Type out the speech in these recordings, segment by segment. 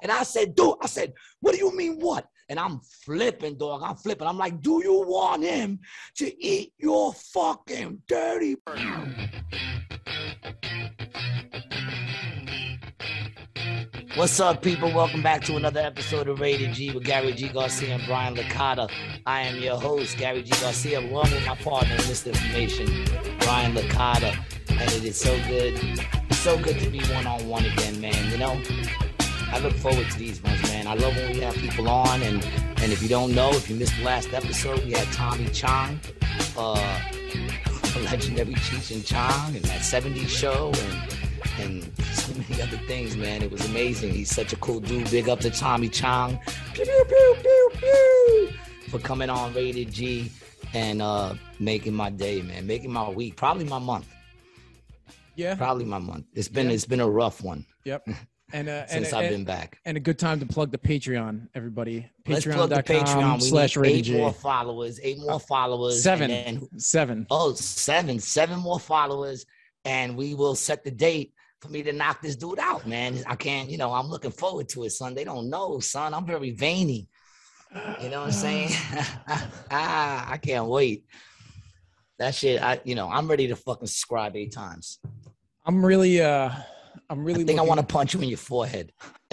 And I said, dude, I said, what do you mean what? And I'm flipping, dog. I'm flipping. I'm like, do you want him to eat your fucking dirty? What's up, people? Welcome back to another episode of Rated G with Gary G. Garcia and Brian Licata. I am your host, Gary G. Garcia, along with my partner in this information, Brian Licata. And it is so good, so good to be one on one again, man. You know, I look forward to these ones, man. I love when we have people on, and and if you don't know, if you missed the last episode, we had Tommy Chong, uh, legendary Cheech and Chong, and that '70s show, and and so many other things, man. It was amazing. He's such a cool dude. Big up to Tommy Chong, pew, pew, pew, pew, pew, for coming on Rated G and uh, making my day, man, making my week, probably my month, Yeah. probably my month. It's been Yeah. it's been a rough one Yep. And uh, since and, I've and, been back. and a good time to plug the Patreon, everybody. Let's plug the Patreon.com slash eight more followers, eight more followers, Seven. and then Seven. oh seven, seven more followers, and we will set the date for me to knock this dude out, man. I can't, you know, I'm looking forward to it, son. They don't know, son. I'm very veiny. You know what I'm saying? ah, I can't wait. That shit, I, you know, I'm ready to fucking subscribe eight times. I'm really uh I'm really I think I want to punch you in your forehead.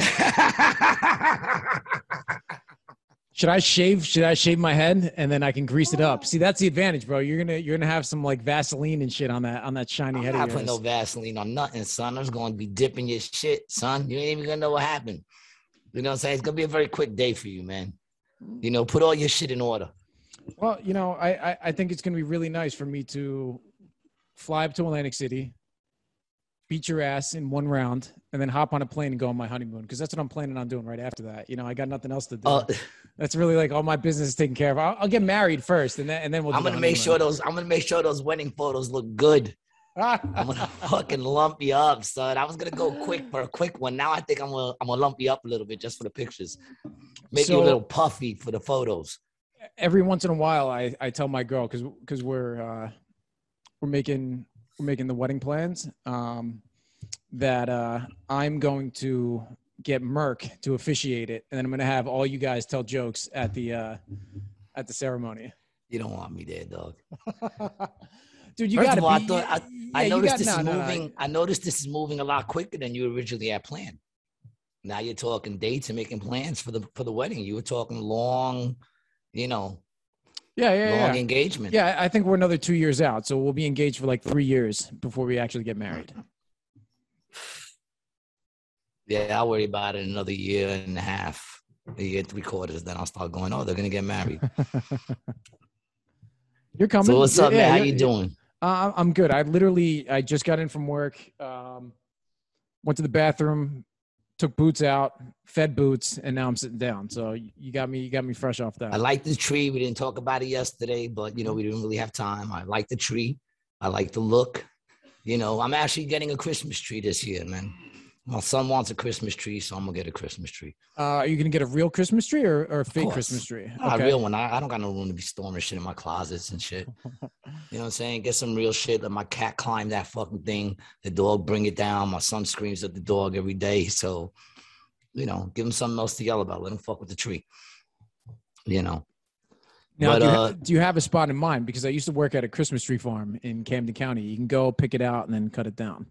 should I shave should I shave my head and then I can grease it up? Oh. See that's the advantage, bro. You're gonna you're gonna have some like Vaseline and shit on that on that shiny I'm head not of putting no. Vaseline on nothing, son. I'm just going to be dipping your shit, son. You ain't even gonna know what happened. You know what I'm saying? It's gonna be a very quick day for you, man. You know, put all your shit in order. Well, you know, I, I I think it's gonna be really nice for me to fly up to Atlantic City, beat your ass in one round, and then hop on a plane and go on my honeymoon because that's what I'm planning on doing right after that. You know, I got nothing else to do. Uh, That's really like all my business is taken care of. I'll, I'll get married first, and then and then we'll. I'm gonna make sure those. I'm gonna make sure those wedding photos look good. I'm gonna fucking lump you up, son. I was gonna go quick for a quick one. Now I think I'm gonna I'm gonna lump you up a little bit just for the pictures. Make you a little puffy for the photos. Every once in a while, I I tell my girl because because we're uh, we're making we're making the wedding plans um, that uh, I'm going to get Merck to officiate it, and then I'm gonna have all you guys tell jokes at the uh, at the ceremony. You don't want me there, dog. Dude, you gotta of I thought I, yeah, I noticed got- this no, is no, no. moving. I noticed this is moving a lot quicker than you originally had planned. Now you're talking dates and making plans for the for the wedding. You were talking long, you know, Yeah, yeah, yeah. long engagement. Yeah, I think we're another two years out, so we'll be engaged for like three years before we actually get married. Yeah, I'll worry about it in another year and a half, a year three quarters. Then I'll start going. Oh, they're gonna get married. You're coming. so what's up, Yeah, man? How you doing? Uh, I'm good. I literally I just got in from work. Um, went to the bathroom, took boots out, fed boots, and now I'm sitting down. So you got me. You got me fresh off that. I like the tree. We didn't talk about it yesterday, but you know we didn't really have time. I like the tree. I like the look. You know, I'm actually getting a Christmas tree this year, man. My son wants a Christmas tree, so I'm gonna get a Christmas tree. uh, are you gonna get a real Christmas tree or, or a fake. Christmas tree? Not a real one. I, I don't got no room to be storing shit in my closets and shit. You know what I'm saying? Get some real shit. Let my cat climb that fucking thing. The dog bring it down. My son screams at the dog every day. So, you know, give him something else to yell about. Let him fuck with the tree. You know. Now, But, do, you uh, do you have a spot in mind? Because I used to work at a Christmas tree farm in Camden County. You can go pick it out and then cut it down.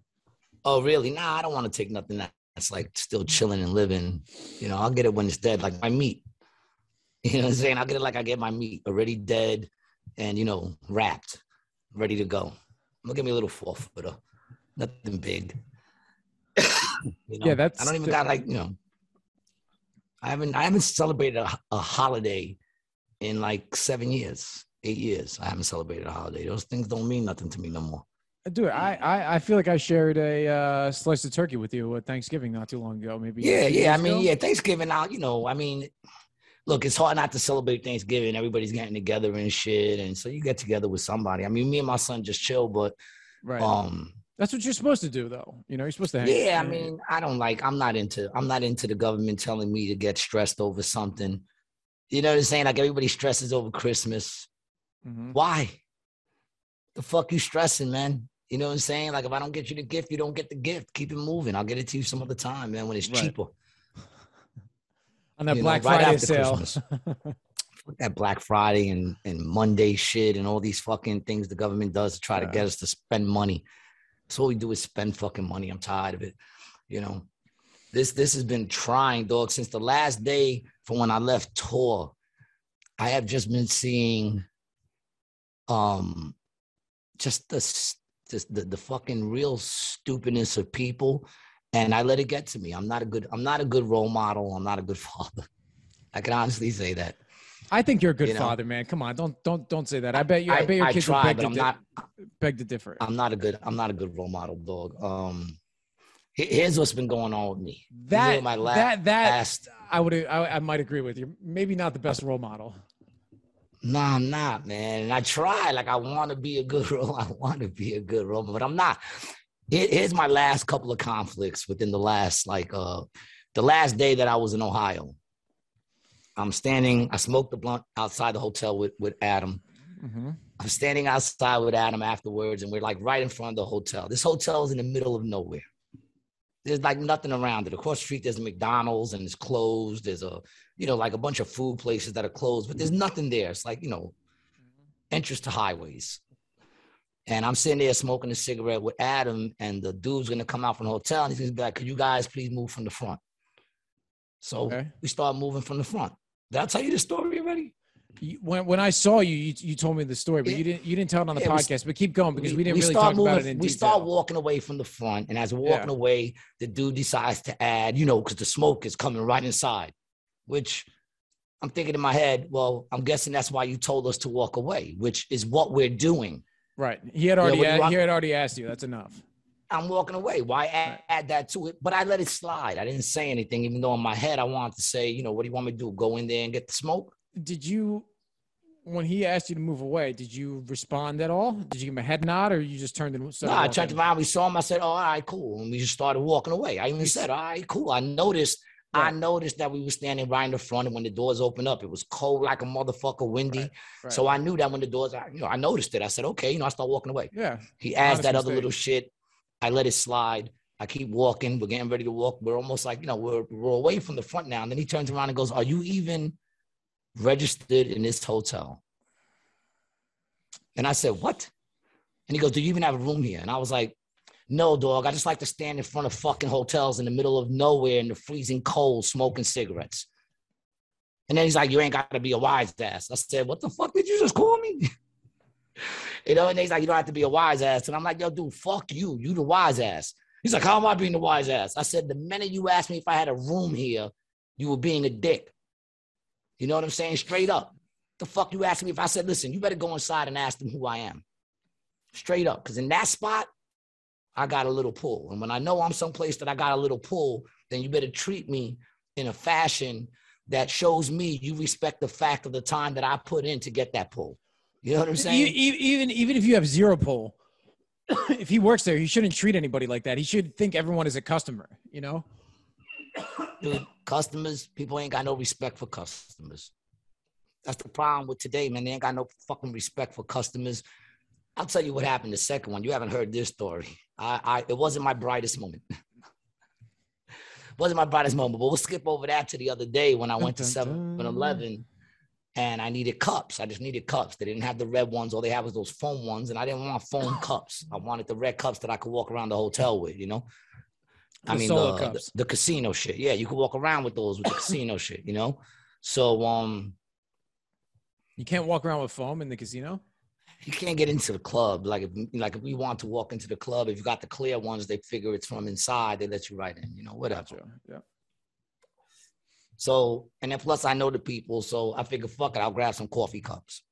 Oh, really? Nah, I don't want to take nothing that's like still chilling and living. You know, I'll get it when it's dead, like my meat. You know what I'm saying? I'll get it like I get my meat already dead and, you know, wrapped, ready to go. I'm gonna give me a little four footer, nothing big. you know? Yeah, that's I don't even the- got like, you know, I haven't, I haven't celebrated a, a holiday in like seven years, eight years. I haven't celebrated a holiday. Those things don't mean nothing to me no more. Dude, I, I I feel like I shared a uh, slice of turkey with you at Thanksgiving not too long ago. Maybe. Yeah, yeah. I mean, ago? yeah, Thanksgiving out, you know, I mean, look, it's hard not to celebrate Thanksgiving. Everybody's getting together and shit. And so you get together with somebody. I mean, me and my son just chill, but Right. um That's what you're supposed to do, though. You know, you're supposed to. Hang, yeah, I mean, I don't like I'm not into I'm not into the government telling me to get stressed over something. You know what I'm saying? Like everybody stresses over Christmas. mhm. Why? The fuck you stressing, man? You know what I'm saying? Like if I don't get you the gift, you don't get the gift. Keep it moving. I'll get it to you some other time, man, when it's Right. cheaper. on that you know, Black right Friday sale. That Black Friday and, and Monday shit and all these fucking things the government does to try to get us to spend money. So all we do is spend fucking money. I'm tired of it. You know, this this has been trying, dog, since the last day from when I left tour. I have just been seeing um just the just the, the fucking real stupidness of people and I let it get to me. I'm not a good I'm not a good role model. I'm not a good father. I can honestly say that. I think you're a good You know? father, man. Come on, don't don't don't say that. I bet you. I, bet your I kids try, beg but to, I'm di- not beg to differ. I'm not a good I'm not a good role model, dog. Um here's what's been going on with me. That my la- that that last I would I, I might agree with you. Maybe not the best role model. No, I'm not, man. And I try. Like I want to be a good role. I want to be a good role, but I'm not. Here- Here's my last couple of conflicts within the last, like, uh, the last day that I was in Ohio. I'm standing. I smoked the blunt outside the hotel with with Adam. hmm I'm standing outside with Adam afterwards, and we're like right in front of the hotel. This hotel is in the middle of nowhere. There's like nothing around it. Across the street, there's a McDonald's and it's closed. There's a, you know, like a bunch of food places that are closed, but there's mm-hmm. nothing there. It's like, you know, mm-hmm. entrance to highways. And I'm sitting there smoking a cigarette with Adam, and the dude's gonna come out from the hotel and he's gonna be like, Could you guys please move from the front? So Okay. we start moving from the front. Did I tell you the story already? When when I saw you, you, you told me the story, but Yeah. you didn't you didn't tell it on the we s- podcast. But keep going because we, didn't really start talk about it in we detail. start walking away from the front, and as we're walking Yeah. away, the dude decides to add, you know, because the smoke is coming right inside. Which I'm thinking in my head, well, I'm guessing that's why you told us to walk away, which is what we're doing. right. He had already you a- want? he had already asked you. That's enough. I'm walking away. Why add, Right. add that to it? But I let it slide. I didn't say anything, even though in my head I wanted to say, you know, what do you want me to do? Go in there and get the smoke? Did you when he asked you to move away? Did you respond at all? Did you give him a head nod, or you just turned and No, I turned around. We saw him. I said, "Oh, all right, cool," and we just started walking away. I even said, "All right, cool." I noticed. I noticed that we were standing right in the front, and when the doors opened up, it was cold like a motherfucker, windy. Right, right. So I knew that when the doors, you know, I noticed it. I said, "Okay," you know, I start walking away. Yeah. He asked that other mistake. little shit. I let it slide. I keep walking. We're getting ready to walk. We're almost like, you know, we're, we're away from the front now. And then he turns around and goes, Are you even registered in this hotel? And I said, What? And he goes, Do you even have a room here? And I was like, No, dog. I just like to stand in front of fucking hotels in the middle of nowhere in the freezing cold, smoking cigarettes. And then he's like, You ain't got to be a wise ass. I said, What the fuck did you just call me? You know, and he's like, you don't have to be a wise ass. And I'm like, yo, dude, fuck you. You the wise ass. He's like, how am I being the wise ass? I said, the minute you asked me if I had a room here, you were being a dick. You know what I'm saying? Straight up. The fuck you asked me if I said, listen, you better go inside and ask them who I am. Straight up. Because in that spot, I got a little pull. And when I know I'm someplace that I got a little pull, then you better treat me in a fashion that shows me you respect the fact of the time that I put in to get that pull. You know what I'm saying? even even if you have zero pull, if he works there, he shouldn't treat anybody like that. He should think everyone is a customer. You know. Dude, customers, people ain't got no respect for customers. That's the problem with today, man. They ain't got no fucking respect for customers. I'll tell you what happened the second one. You haven't heard this story. I, I it wasn't my brightest moment. wasn't my brightest moment, but we'll skip over that to the other day when I went to Dun, dun, 7 Eleven and I needed cups. I just needed cups. They didn't have the red ones. All they had was those foam ones, and I didn't want foam cups. I wanted the red cups that I could walk around the hotel with, you know? I mean, the, the, the casino shit. Yeah, you can walk around with those with the casino shit, you know? So, um, You can't walk around with foam in the casino. you can't get into the club. Like if like if we want to walk into the club, if you got the clear ones, they figure it's from inside. They let you right in. You know, whatever. Gotcha. Yeah. So and then plus I know the people, so I figure fuck it, I'll grab some coffee cups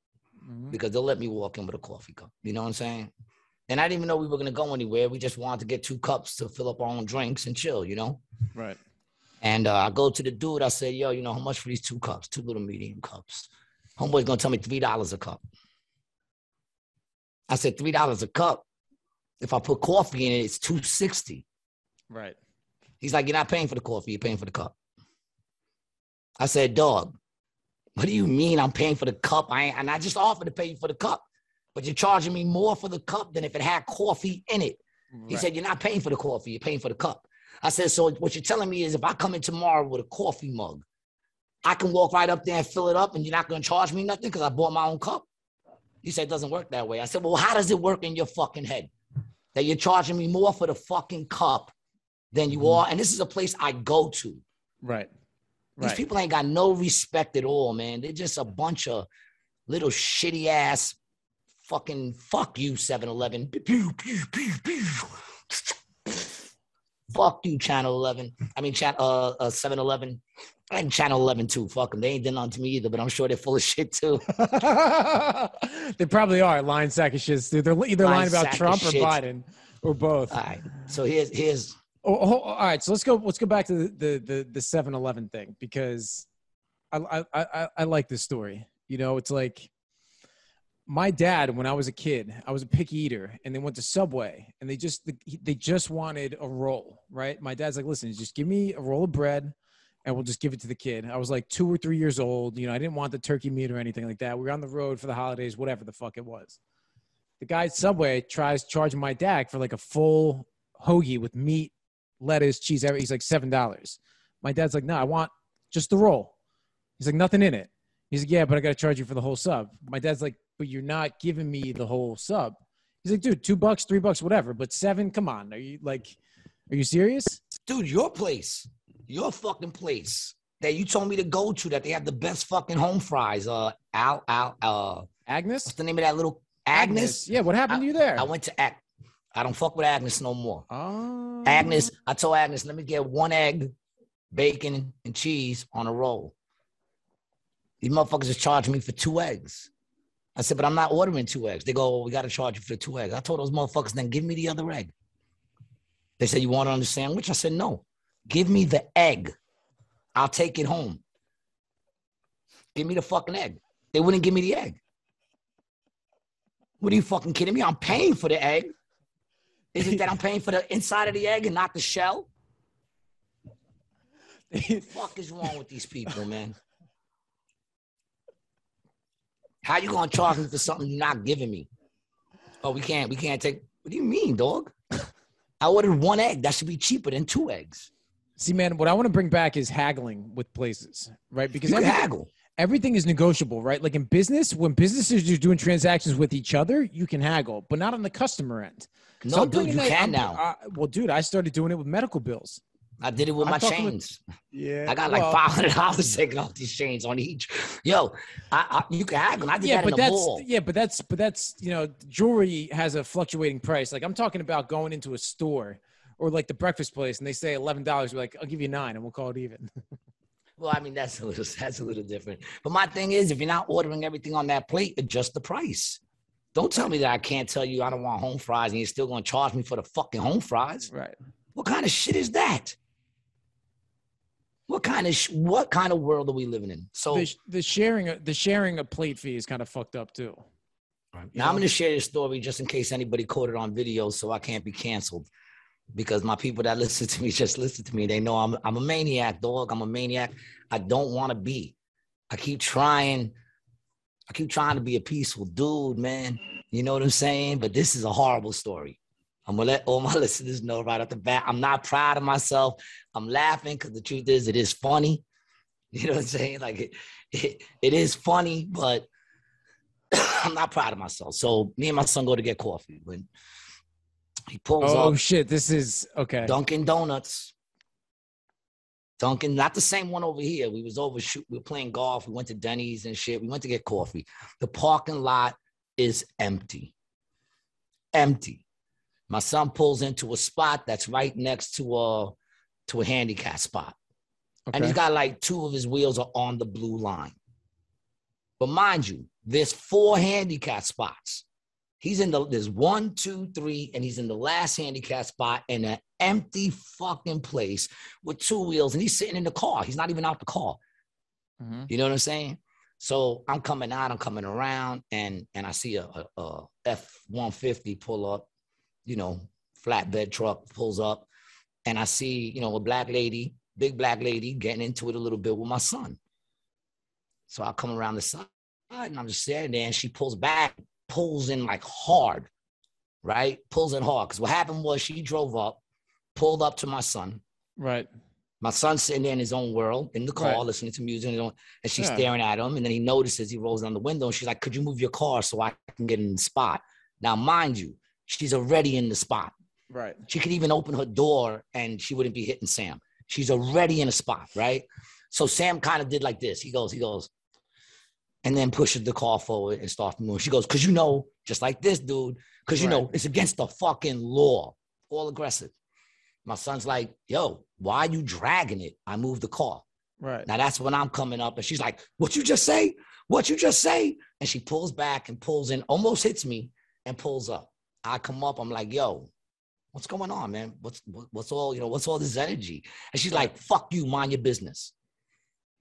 Mhm. because they'll let me walk in with a coffee cup. You know what I'm saying? And I didn't even know we were gonna go anywhere. We just wanted to get two cups to fill up our own drinks and chill. You know. Right. And uh, I go to the dude. I say, "Yo, you know how much for these two cups? Two little medium cups." Homeboy's gonna tell me three dollars a cup. I said three dollars a cup. If I put coffee in it, it's two sixty. Right. He's like, "You're not paying for the coffee. You're paying for the cup." I said, "Dog, what do you mean I'm paying for the cup? I ain't, and I just offered to pay you for the cup, but you're charging me more for the cup than if it had coffee in it." He said, You're not paying for the coffee, you're paying for the cup. I said, So what you're telling me is if I come in tomorrow with a coffee mug I can walk right up there and fill it up, and you're not gonna charge me nothing because I bought my own cup. He said it doesn't work that way. I said, well, how does it work in your fucking head that you're charging me more for the fucking cup than you Mhm. are? And this is a place I go to. Right. These Right. people ain't got no respect at all, man. They're just a bunch of little shitty ass fucking fuck you, 7 Eleven. Fuck you, Channel 11. I mean, chat, uh, uh, 7 Eleven. And Channel 11 too. Fuck them. They ain't done nothing to me either, but I'm sure they're full of shit too. they probably are lying sack of shit. Dude. They're either Lying lying about Trump or shit. Biden or both. All right. So here's here's Oh, oh, all right. So let's go. Let's go back to the the the, the 7-Eleven thing because I, I I I like this story. You know, it's like my dad when I was a kid. I was a picky eater, and they went to Subway, and they just they just wanted a roll. Right? My dad's like, listen, just give me a roll of bread. And we'll just give it to the kid. I was like two or three years old. You know, I didn't want the turkey meat or anything like that. We were on the road for the holidays, whatever the fuck it was. The guy at Subway tries charging my dad for like a full hoagie with meat, lettuce, cheese, everything. He's like seven dollars. My dad's like, no, I want just the roll. He's like, nothing in it. He's like, yeah, but I got to charge you for the whole sub. My dad's like, but you're not giving me the whole sub. He's like, dude, two bucks, three bucks, whatever. But seven, come on. Are you like, are you serious? dude, your place, your fucking place that you told me to go to that they have the best fucking home fries. Uh, Al, Al, uh, Agnes? what's the name of that little Agnes? Yeah, what happened to you there? I went to Ag. I don't fuck with Agnes no more. oh. Agnes, I told Agnes, let me get one egg, bacon, and cheese on a roll. These motherfuckers is charging me for two eggs. I said, but I'm not ordering two eggs. They go, well, we got to charge you for the two eggs. I told those motherfuckers, then give me the other egg. They said, you want it on the sandwich? I said, no. Give me the egg. I'll take it home. Give me the fucking egg. They wouldn't give me the egg. What are you fucking kidding me? I'm paying for the egg. Is it that I'm paying for the inside of the egg and not the shell? What the fuck is wrong with these people, man? How you gonna charge me for something you're not giving me? Oh, we can't, we can't take. What do you mean, dog? I ordered one egg. That should be cheaper than two eggs. See, man, what I want to bring back is haggling with places, right? Because You everything, haggle. everything is negotiable, right? Like in business, when businesses are doing transactions with each other, you can haggle, but not on the customer end. No, So dude, you that- can I'm- now. I- well, dude, I started doing it with medical bills. I did it with I'm my talking with- chains. Yeah, I got like five hundred dollars taken off these chains on each. Yo, I, I, you can haggle. I did Yeah, that in but the that's mall. yeah, but that's but that's you know, jewelry has a fluctuating price. Like I'm talking about going into a store or like the breakfast place, and they say eleven dollars. We're like, I'll give you nine, and we'll call it even. Well, I mean that's a little that's a little different. But my thing is, if you're not ordering everything on that plate, adjust the price. Don't tell me that I can't tell you I don't want home fries and you're still gonna charge me for the fucking home fries. right. What kind of shit is that? What kind of sh- what kind of world are we living in? So The, the sharing the sharing of plate fee is kind of fucked up too. now I'm gonna share this story just in case anybody caught it on video, so I can't be canceled. Because my people that listen to me just listen to me. They know I'm I'm a maniac, dog. I'm a maniac. I don't want to be. I keep trying. I keep trying to be a peaceful dude, man. You know what I'm saying? But this is a horrible story. I'm gonna let all my listeners know right off the bat. I'm not proud of myself. I'm laughing because the truth is, it is funny. You know what I'm saying? Like it, it, it is funny, but I'm not proud of myself. So me and my son go to get coffee. When he pulls Oh up shit! This is okay. Dunkin' Donuts. Dunkin', not the same one over here. We was over shoot. We were playing golf. We went to Denny's and shit. We went to get coffee. The parking lot is empty. Empty. My son pulls into a spot that's right next to a to a handicap spot. And he's got like two of his wheels are on the blue line. But mind you, there's four handicap spots. He's in the there's one, two, three, and he's in the last handicap spot in an empty fucking place with two wheels, and he's sitting in the car. He's not even out the car. Mhm. You know what I'm saying? So I'm coming out, I'm coming around, and and I see a, a, a F-150 pull up, you know, flatbed truck pulls up, and I see, you know, a black lady, big black lady, getting into it a little bit with my son. So I come around the side, and I'm just standing there, and she pulls back, pulls in like hard, right? Pulls in hard. Because what happened was she drove up, pulled up to my son, Right. My son's sitting there in his own world in the car, Right. listening to music, and, and she's Yeah. staring at him. And then he notices he rolls down the window, and she's like, "Could you move your car so I can get in the spot?" Now, mind you, she's already in the spot. Right. She could even open her door, and she wouldn't be hitting Sam. She's already in a spot, right? So Sam kind of did like this. He goes, he goes, and then pushes the car forward and starts moving. She goes, "Cause you know, just like this dude, cause you know it's against the fucking law." All aggressive. My son's like, "Yo, why are you dragging it?" I moved the car. Right. Now that's when I'm coming up, and she's like, "What you just say? What you just say?" And she pulls back and pulls in, almost hits me, and pulls up. I come up, I'm like, "Yo, what's going on, man? What's what's all you know? What's all this energy?" And she's like, "Fuck you, mind your business."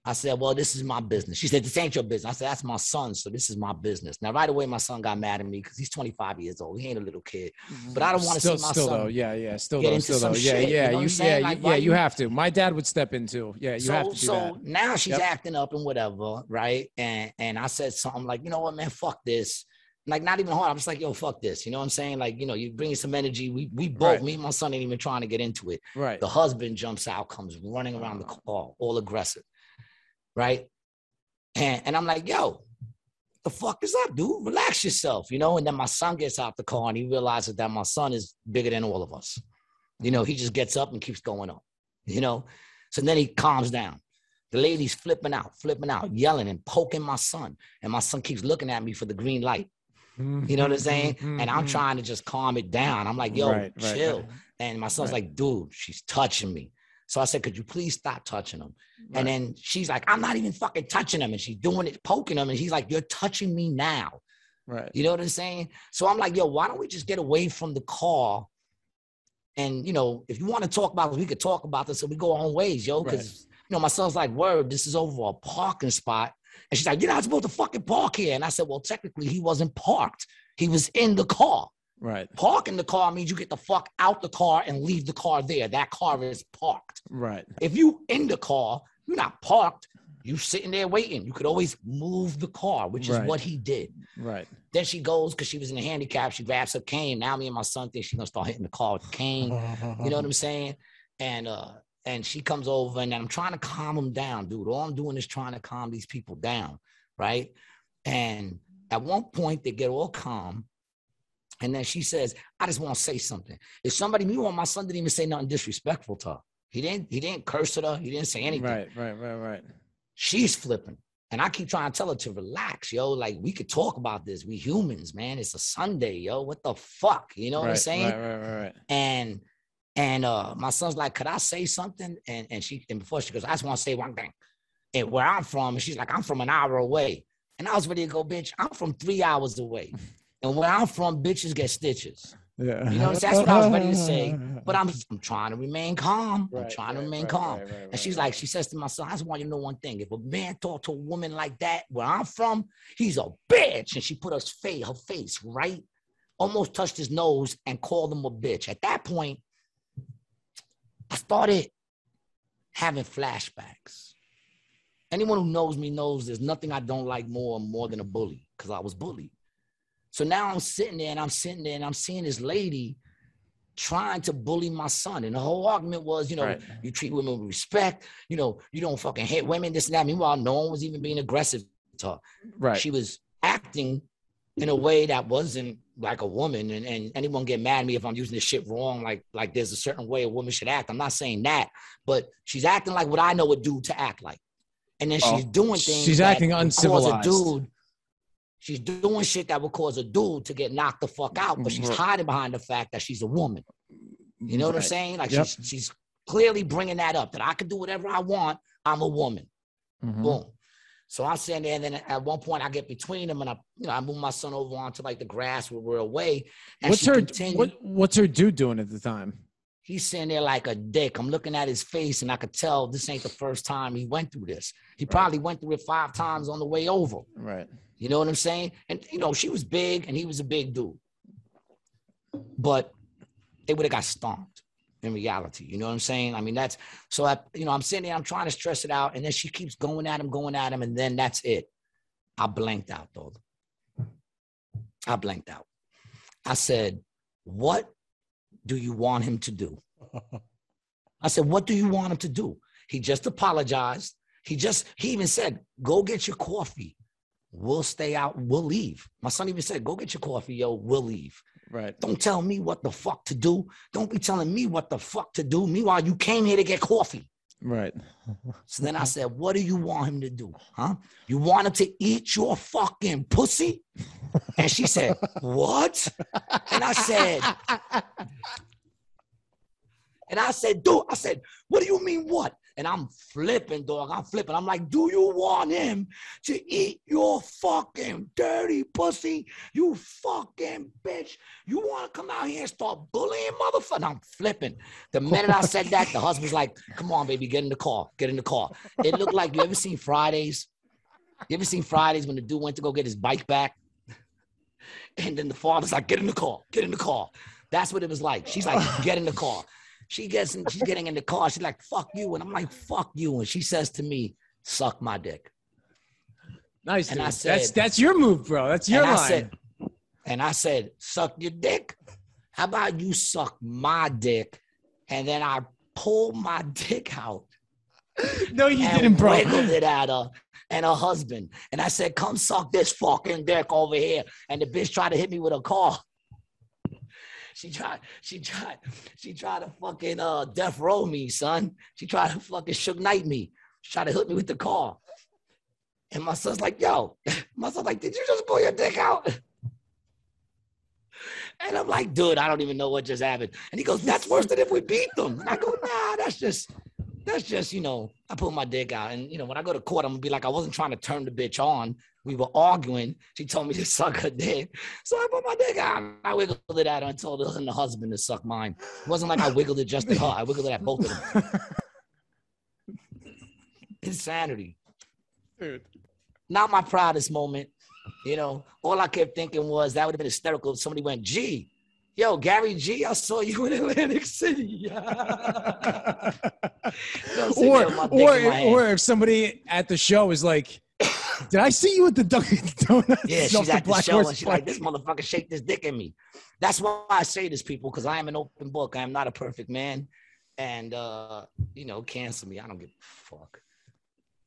I said, "Well, this is my business." She said, "This ain't your business." I said, "That's my son, so this is my business." Now, right away, my son got mad at me because he's 25 years old. He ain't a little kid. Mm-hmm. But I don't wanna Still- see my still son though. Yeah. Yeah. Still get though. into Still some though. Yeah. shit, you Yeah. know You. Yeah. Like, Yeah. You you- have to. My dad would step in too. Yeah. You so, have to do so that. now she's Yep. acting up and whatever, right? And and I said something like, you know what, man, fuck this. Like not even hard. I'm just like, yo, fuck this. You know what I'm saying? Like, you know, you bringing some energy. We we both, Right. me and my son ain't even trying to get into it. Right. The husband jumps out, comes running around the car, all aggressive, right? And and I'm like, yo, the fuck is up, dude? Relax yourself, you know. And then my son gets out the car and he realizes that my son is bigger than all of us. You know, he just gets up and keeps going on, you know. So then he calms down. The lady's flipping out, flipping out, yelling and poking my son. And my son keeps looking at me for the green light. You know what I'm saying? And I'm trying to just calm it down. I'm like, yo, Mm-hmm. Right, right, chill. And my son's Right. like, dude, she's touching me. So I said, could you please stop touching him? Right. And then she's like, I'm not even fucking touching him. And she's doing it, poking him. And he's like, you're touching me now. Right. You know what I'm saying? So I'm like, yo, why don't we just get away from the car? And you know, if you want to talk about this, we could talk about this. So we go our own ways, yo. Because Right. you know, my son's like, word, this is over a parking spot. And she's like, You're not supposed to fucking park here. And I said, Well, technically, he wasn't parked. He was in the car. Right. Parking the car means you get the fuck out the car and leave the car there. That car is parked. Right. If you in the car, you're not parked. You're sitting there waiting. You could always move the car, which is Right. what he did. Right. Then she goes because she was in a handicap. She grabs her cane. Now me and my son think she's gonna start hitting the car with the cane. You know what I'm saying? And uh, and she comes over and I'm trying to calm them down, dude. All I'm doing is trying to calm these people down, right? And at one point they get all calm. And then she says, I just want to say something. If somebody, meanwhile, my son didn't even say nothing disrespectful to her. He didn't, he didn't curse at her. He didn't say anything Right. Right. Right. Right. she's flipping. And I keep trying to tell her to relax, yo. Like we could talk about this. We humans, man. It's a Sunday, yo. What the fuck? You know what I'm saying? Right. Right. Right. Right. And and uh my son's like, could I say something? And and she and before she goes, I just want to say one thing. And where I'm from, and she's like, I'm from an hour away. And I was ready to go, bitch. I'm from three hours away. And where I'm from, bitches get stitches. Yeah. You know I'm? That's what I was ready to say. But I'm I'm trying to remain calm. I'm Right, trying to remain right, calm. right, right, And she's right, like, she says to my son, I just want you to know one thing. If a man talk to a woman like that, where I'm from, he's a bitch. And she put her face, her face right, almost touched his nose and called him a bitch. At that point, started having flashbacks. Anyone who knows me knows there's nothing I don't like more more than a bully, because I was bullied. So now I'm sitting there and I'm sitting there and I'm seeing this lady trying to bully my son. And the whole argument was, you know, Right. you treat women with respect, you know, you don't fucking hit women, this and that. Meanwhile, no one was even being aggressive to her. Right. She was acting in a way that wasn't like a woman. And, and anyone get mad at me if I'm using this shit wrong, like like there's a certain way a woman should act. I'm not saying that, but she's acting like what I know a dude to act like. And then Oh, she's doing things. she's acting uncivilized. A dude, she's doing shit that would cause a dude to get knocked the fuck out, but she's Right. hiding behind the fact that she's a woman. You know what I'm saying? Like Yep. she's she's clearly bringing that up that I can do whatever I want. I'm a woman. Mhm. Boom. So I'm sitting there, and then at one point I get between them, and I, you know, I move my son over onto like the grass where we're away. And What's her continued- what, What's her dude doing at the time? He's sitting there like a dick. I'm looking at his face, and I could tell this ain't the first time he went through this. He probably went through it five times on the way over. Right. You know what I'm saying? And you know, she was big, and he was a big dude. But they would have got stomped in reality. You know what I'm saying? I mean, that's so I, you know, I'm sitting there, I'm trying to stress it out, and then she keeps going at him, going at him, and then that's it. I blanked out, though. I blanked out. I said, What do you want him to do? I said, What do you want him to do? He just apologized. He just, he even said, go get your coffee. We'll stay out. We'll leave. My son even said, go get your coffee, yo. We'll leave. Right. Don't tell me what the fuck to do. Don't be telling me what the fuck to do. Meanwhile, you came here to get coffee. Right. So then I said, What do you want him to do? Huh? You want him to eat your fucking pussy? And she said, What? And I said, And I said, Dude, I said, What do you mean, what? And I'm flipping, dog. I'm flipping. I'm like, Do you want him to eat your fucking dirty pussy? You fucking bitch. You want to come out here and start bullying motherfucker? I'm flipping. The minute I said that, the husband's like, Come on, baby, get in the car. Get in the car. It looked like you ever seen Fridays? You ever seen Fridays when the dude went to go get his bike back? And then the father's like, Get in the car. Get in the car. That's what it was like. She's like, Get in the car. She gets in, she's getting in the car. She's like, fuck you. And I'm like, fuck you. And she says to me, suck my dick. Nice. And dude. I said- that's that's your move, bro. That's your and line. I said, and I said, suck your dick. How about you suck my dick? And then I pulled my dick out no, you didn't, bro. wiggled it at her and her husband. And I said, come suck this fucking dick over here. And the bitch tried to hit me with a car. She tried, she tried, she tried to fucking uh death row me, son. She tried to fucking Suge Knight me. She tried to hit me with the car. And my son's like, yo, my son's like, did you just pull your dick out? And I'm like, dude, I don't even know what just happened. And he goes, that's worse than if we beat them. And I go, nah, that's just, that's just, you know, I pull my dick out. And, you know, when I go to court, I'm gonna be like, I wasn't trying to turn the bitch on. We were arguing. She told me to suck her dick. So I put my dick out. I wiggled it at her and told her and the husband to suck mine. It wasn't like I wiggled it just at her. I wiggled it at both of them. Insanity. Dude. Not my proudest moment. You know, all I kept thinking was that would have been hysterical if somebody went, gee, yo, Gary G, I saw you in Atlantic City. Or there with my dick or in or if somebody at the show is like, "Did I see you at the Dunkin' Donuts?" Yeah, she's at the Black show and she's like, this motherfucker shake this dick in me. That's why I say this, people, because I am an open book. I am not a perfect man. And uh, you know, cancel me. I don't give a fuck.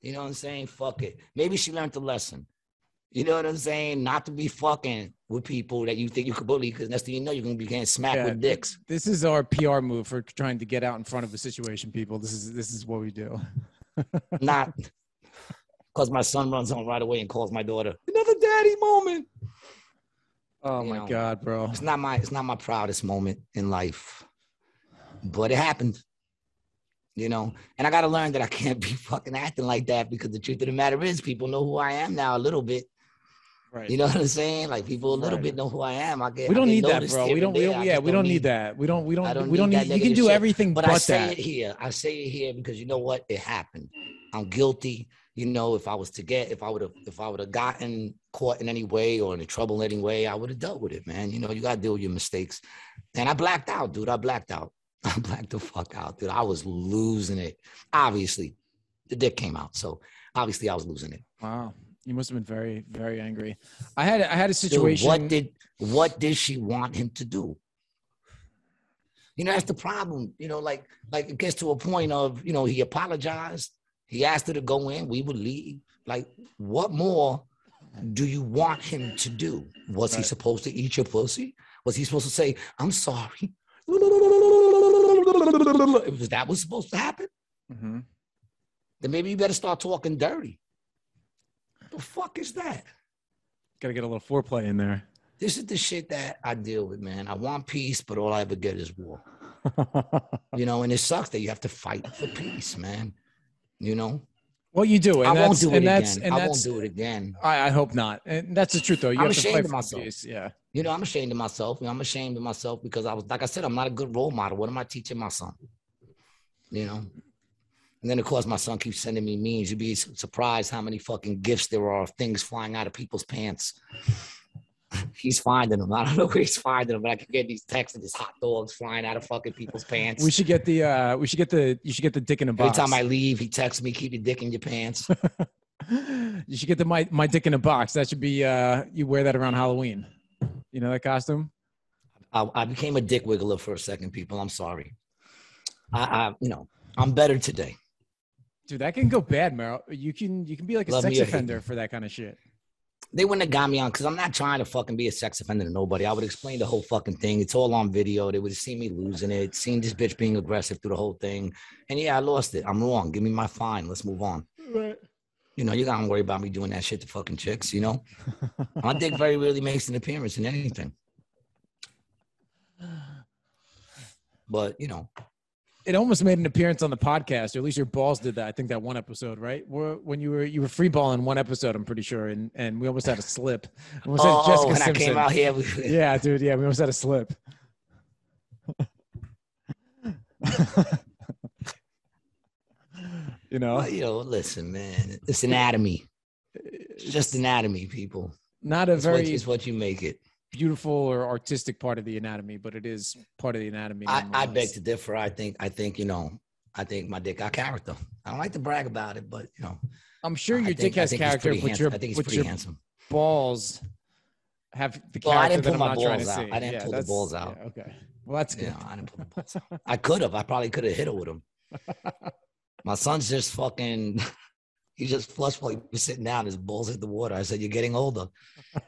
You know what I'm saying? Fuck it. Maybe she learned the lesson. You know what I'm saying? Not to be fucking with people that you think you could bully, because next thing you know, you're gonna be getting smacked Yeah. with dicks. This is our PR move for trying to get out in front of a situation, people. This is this is what we do. Not because my son runs home right away and calls my daughter another daddy moment. Oh You my know. god, bro. It's not my it's not my proudest moment in life, but it happened. You know, and I got to learn that I can't be fucking acting like that because the truth of the matter is, people know who I am now a little bit. Right. You know what I'm saying? Like people a little Right. bit know who I am. I get we don't get need that, bro. We don't. We don't yeah, we don't need that. We don't. We don't. Don't we don't need need. You can do shit. everything But but, I say that. it here. I say it here because you know what? It happened. I'm guilty. You know, if I was to get, if I would have, if I would have gotten caught in any way or in trouble in any way, I would have dealt with it, man. You know, you gotta deal with your mistakes. And I blacked out, dude. I blacked out. I blacked the fuck out, dude. I was losing it. Obviously, the dick came out, so obviously I was losing it. Wow. You must have been very, very angry. I had I had a Dude, situation. what did what did she want him to do? You know, that's the problem. You know, like like it gets to a point of, you know, he apologized. He asked her to go in. We would leave. Like, what more do you want him to do? Was he supposed to eat your pussy? Was he supposed to say, "I'm sorry"? If that was supposed to happen, Mhm. then maybe you better start talking dirty. The fuck is that? Got to get a little foreplay in there. This is the shit that I deal with, man. I want peace, but all I ever get is war. You know, and it sucks that you have to fight for peace, man. You know, well, you do, and I that's won't do it and that's again. and I won't do it again. I, I hope not, and that's the truth, though. You I'm have to ashamed of myself. Yeah. You know, I'm ashamed of myself. You know, I'm ashamed of myself because I was, like I said, I'm not a good role model. What am I teaching my son? You know. And then, of course, my son keeps sending me memes. You'd be surprised how many fucking gifts there are of things flying out of people's pants. he's finding them. I don't know where he's finding them, but I can get these texts of these hot dogs flying out of fucking people's pants. We should get the. uh We should get the. You should get the dick in a box. Every time I leave, he texts me, "Keep your dick in your pants." you should get the my my dick in a box. That should be. uh You wear that around Halloween. You know that costume. I, I became a dick wiggler for a second, people. I'm sorry. I, I, you know, I'm better today. Dude, that can go bad, Meryl. You can you can be like a Love sex me or hate offender for that kind of shit. They wouldn't have got me on because I'm not trying to fucking be a sex offender to nobody. I would explain the whole fucking thing. It's all on video. They would have seen me losing it, seen this bitch being aggressive through the whole thing. And yeah, I lost it. I'm wrong. Give me my fine. Let's move on. Right. You know, you gotta worry about me doing that shit to fucking chicks, you know? My dick very rarely makes an appearance in anything. But you know, It almost made an appearance on the podcast, or at least your balls did that. I think that one episode, right? Where, when you were you were free balling one episode, I'm pretty sure, and and we almost had a slip. Almost had oh, Jessica when I came out here, we, Yeah, dude. Yeah, we almost had a slip. you know, Well, you know, listen, man, it's anatomy. It's just anatomy, people. not a It's what, very it's what you make it. Beautiful or artistic part of the anatomy, but it is part of the anatomy. I, I beg to differ. I think, I think, you know, I think my dick got character. I don't like to brag about it, but you know, I'm sure your think- dick I has character, but handsome. your I think he's pretty your handsome. balls have the character Well, I didn't pull my not trying to balls out. I didn't pull the balls out. yeah, okay, well that's good. Yeah, I didn't pull the balls out. I could have. I probably could have hit her with him. My son's just fucking. He just flushed while he was sitting down. His balls hit the water. I said, "You're getting older.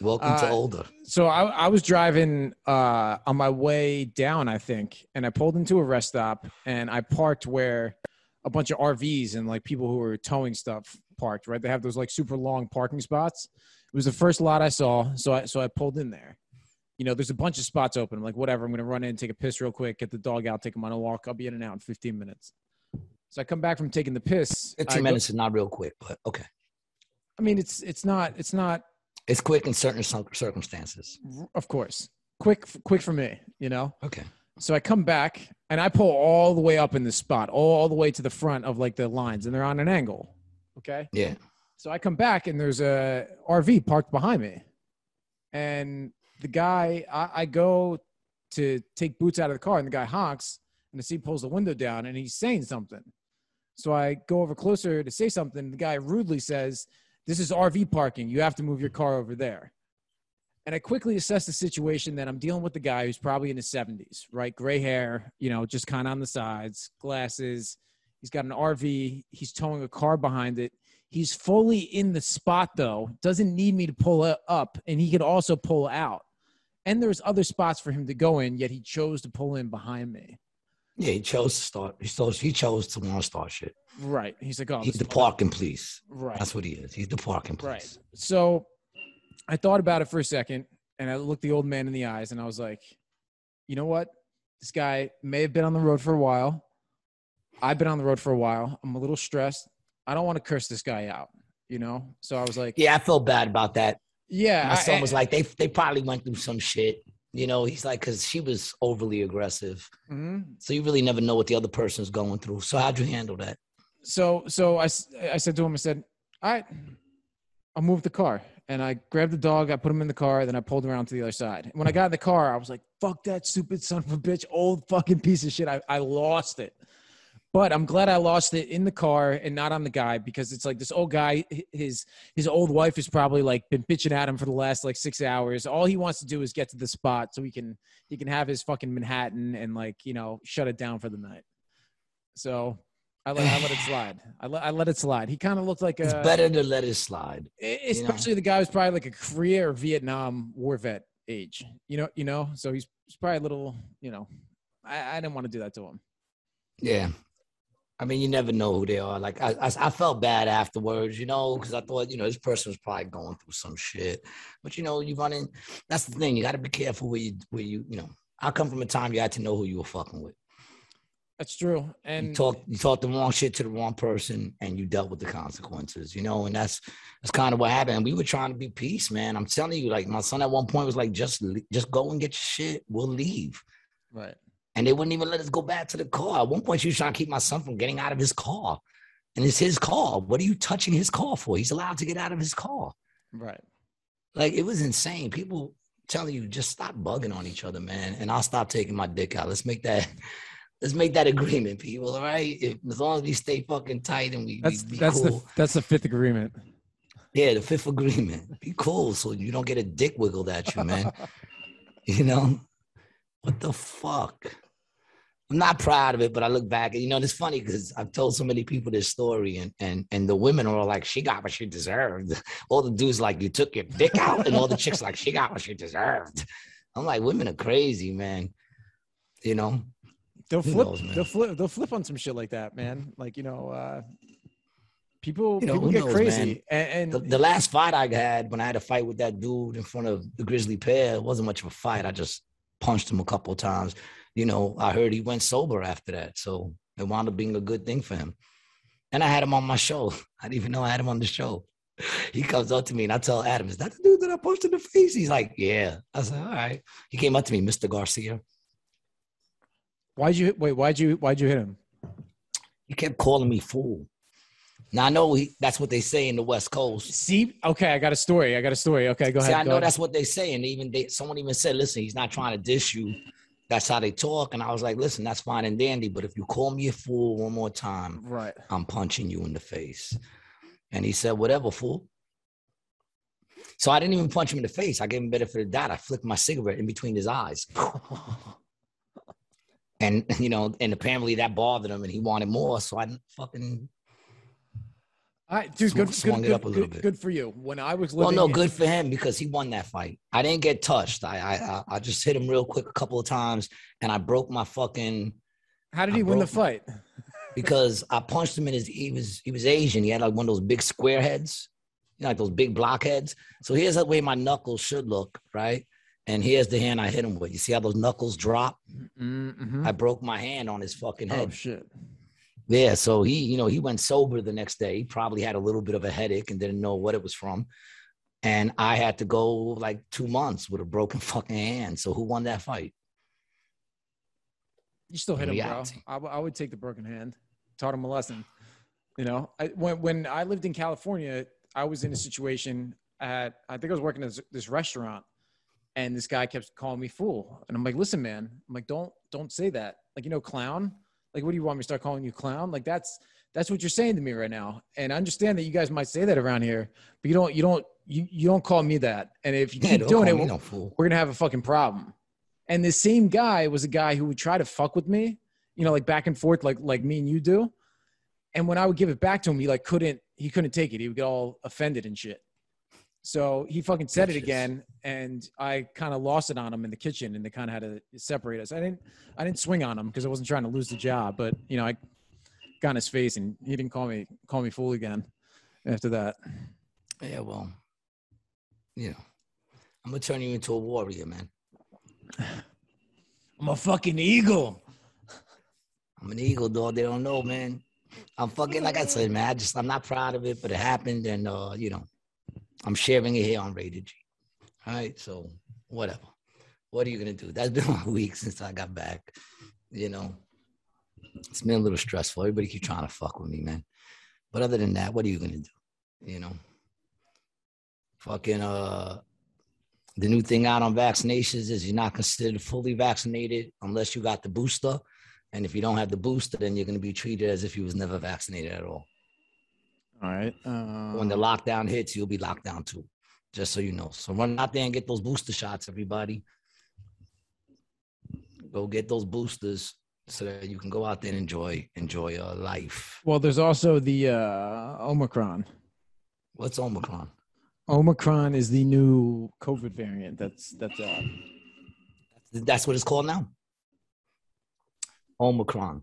Welcome to Uh, older." So I, I was driving uh, on my way down, I think, and I pulled into a rest stop and I parked where a bunch of RVs and like people who were towing stuff parked. Right, they have those like super long parking spots. It was the first lot I saw, so I so I pulled in there. You know, there's a bunch of spots open. I'm like, whatever. I'm gonna run in, take a piss real quick, get the dog out, take him on a walk. I'll be in and out in 15 minutes. So I come back from taking the piss. I, Fifteen go- minutes is not real quick, but okay. I mean, it's it's not it's not It's quick in certain circumstances. of course quick quick for me. You know. Okay. So I come back and I pull all the way up in the spot, all the way to the front of like the lines, and they're on an angle. Okay. Yeah. So I come back and there's a RV parked behind me, and the guy I, I go to take boots out of the car, and the guy honks, and the seat pulls the window down, and he's saying something. So I go over closer to say something. The guy rudely says, "This is RV parking. You have to move your car over there." And I quickly assess the situation that I'm dealing with the guy who's probably in his 70s, right? Gray hair, you know, just kind of on the sides, glasses. He's got an RV. He's towing a car behind it. He's fully in the spot though. Doesn't need me to pull up, and he could also pull out. And there's other spots for him to go in, yet he chose to pull in behind me. Yeah. He chose to start. He chose. He chose to want to start shit. Right. He's like, oh, He's the parking police. Right. That's what he is. He's the parking police. Right. So I thought about it for a second and I looked the old man in the eyes and I was like, you know what? This guy may have been on the road for a while. I've been on the road for a while. I'm a little stressed. I don't want to curse this guy out, you know? So I was like, Yeah, I felt bad about that. yeah. My I- son was like, they they probably went through some shit. You know, he's like, because she was overly aggressive. Mhm. So you really never know what the other person's going through. So how'd you handle that? so so I, I said to him, I said, all right, I'll move the car. And I grabbed the dog, I put him in the car, then I pulled him around to the other side. When I got in the car, I was like, fuck that stupid son of a bitch, old fucking piece of shit. I, I lost it. But I'm glad I lost it in the car and not on the guy because it's like this old guy, his his old wife has probably like been bitching at him for the last like six hours. All he wants to do is get to the spot so he can he can have his fucking Manhattan and like, you know, shut it down for the night. So I let, I let it slide. I let, I let it slide. He kind of looked like It's a, better to let it slide. e- know? especially the guy who's probably like a Korea or Vietnam war vet age. You know, you know. So he's, he's probably a little, you know. I, I didn't want to do that to him. Yeah. I mean, you never know who they are. Like, I, I, I felt bad afterwards, you know, because I thought, you know, this person was probably going through some shit. But you know, you run in. That's the thing. You got to be careful where you, where you, you know. I come from a time you had to know who you were fucking with. That's true. And you And talked you talked the wrong shit to the wrong person and you dealt with the consequences you know and that's that's kind of what happened we were trying to be peace man i'm telling you like my son at one point was like just just go and get your shit we'll leave right. And they wouldn't even let us go back to the car. At one point she was trying to keep my son from getting out of his car. And it's his car. What are you touching his car for? He's allowed to get out of his car. Right. like it was insane. People telling you just stop bugging on each other man. And i'll stop taking my dick out. Let's make that let's make that agreement people all right? If, as long as we stay fucking tight and we, That's we that's cool. the that's the fifth agreement. yeah the fifth agreement. Be cool so you don't get a dick wiggled at you man. You know? What the fuck I'm not proud of it, but I look back and you know it's funny because I've told so many people this story, and and and the women are all like, "She got what she deserved." All the dudes like, "You took your dick out," and all the chicks like, "She got what she deserved." I'm like, women are crazy, man. You know, they'll flip. Knows, they'll flip. They'll flip on some shit like that, man. Like you know, uh, people you know, people get knows, crazy. And, and the, the, last fight I had when I had a fight with that dude in front of the Grizzly Pair, it wasn't much of a fight. I just punched him a couple of times you know, I heard he went sober after that. So it wound up being a good thing for him. And I had him on my show. I didn't even know I had him on the show. He comes up to me and I tell Adam, is that the dude that I punched in the face? He's like, yeah. I said, all right. He came up to me, Mr. Garcia. Why'd you wait? Why'd you why'd you hit him? He kept calling me fool. Now I know he, that's what they say in the West Coast. See, okay, I got a story. I got a story. Okay, go See, ahead. I know ahead. that's what they say, and even they, someone even said, "Listen, he's not trying to diss you that's how they talk. And I was like, listen, that's fine and dandy, but if you call me a fool one more time, right, I'm punching you in the face. And he said, whatever, fool. So I didn't even punch him in the face. I gave him better for the doubt. I flicked my cigarette in between his eyes. and you know, and apparently that bothered him and he wanted more. So I fucking all right, dude, good, swung good, it up a little good, bit. Good for you. When I was living, well, no, good for him because he won that fight. I didn't get touched. I, I, I just hit him real quick a couple of times, and I broke my fucking. How did he win the fight? because I punched him in his. He was he was Asian. He had like one of those big square heads, you know, like those big blockheads. So here's the way my knuckles should look, right? And here's the hand I hit him with. You see how those knuckles drop? Mm-hmm. I broke my hand on his fucking head. Oh shit! Yeah, so he, you know, he went sober the next day. He probably had a little bit of a headache and didn't know what it was from. And I had to go like two months with a broken fucking hand. So who won that fight? You still hit him, bro. I, I would take the broken hand. Taught him a lesson. You know, I, when when I lived in California, I was in a situation at I think I was working at this restaurant, and this guy kept calling me fool, and I'm like, listen, man, I'm like, don't don't say that. Like, you know, clown. Like, what do you want me to start calling you clown? Like, that's that's what you're saying to me right now. And I understand that you guys might say that around here, but you don't you don't you, you don't call me that. And if you keep doing it, no we're gonna have a fucking problem. And the same guy was a guy who would try to fuck with me, you know, like back and forth, like like me and you do. And when I would give it back to him, he like couldn't he couldn't take it. He would get all offended and shit. So he fucking said it again, and I kind of lost it on him in the kitchen, and they kind of had to separate us. I didn't, I didn't swing on him because I wasn't trying to lose the job, but you know, I got in his face, and he didn't call me call me fool again after that. Yeah, well, you know, I'm gonna turn you into a warrior, man. I'm a fucking eagle. I'm an eagle, dog. They don't know, man. I'm fucking like I said, man. I just I'm not proud of it, but it happened, and uh, you know, I'm sharing it here on Rated G. All right, so whatever. What are you gonna do? That's been a week since I got back. You know, it's been a little stressful. Everybody keep trying to fuck with me, man. But other than that, what are you gonna do? You know, fucking uh, the new thing out on vaccinations is you're not considered fully vaccinated unless you got the booster, and if you don't have the booster, then you're gonna be treated as if you was never vaccinated at all. All right. Uh, when the lockdown hits, you'll be locked down too. Just so you know. So run out there and get those booster shots, everybody. Go get those boosters so that you can go out there and enjoy enjoy your life. Well, there's also the uh, Omicron. What's Omicron? Omicron is the new COVID variant. That's that's uh that's what it's called now. Omicron.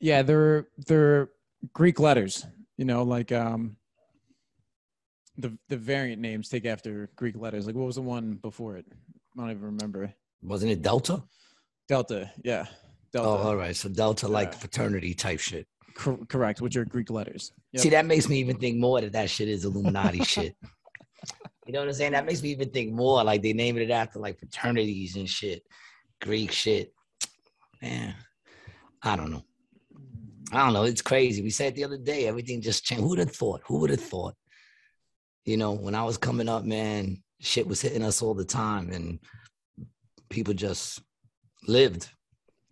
Yeah, they're they're Greek letters. You know, like um, the the variant names take after Greek letters. Like what was the one before it? I don't even remember. Wasn't it Delta? Delta, yeah. Delta. Oh, all right. So Delta, like yeah. fraternity type shit. Cor- correct, which are Greek letters. Yep. See, that makes me even think more that that shit is Illuminati shit. You know what I'm saying? That makes me even think more like they named it after like fraternities and shit, Greek shit. Man, I don't know. I don't know. It's crazy. We said the other day, everything just changed. Who would have thought? Who would have thought? You know, when I was coming up, man, shit was hitting us all the time, and people just lived.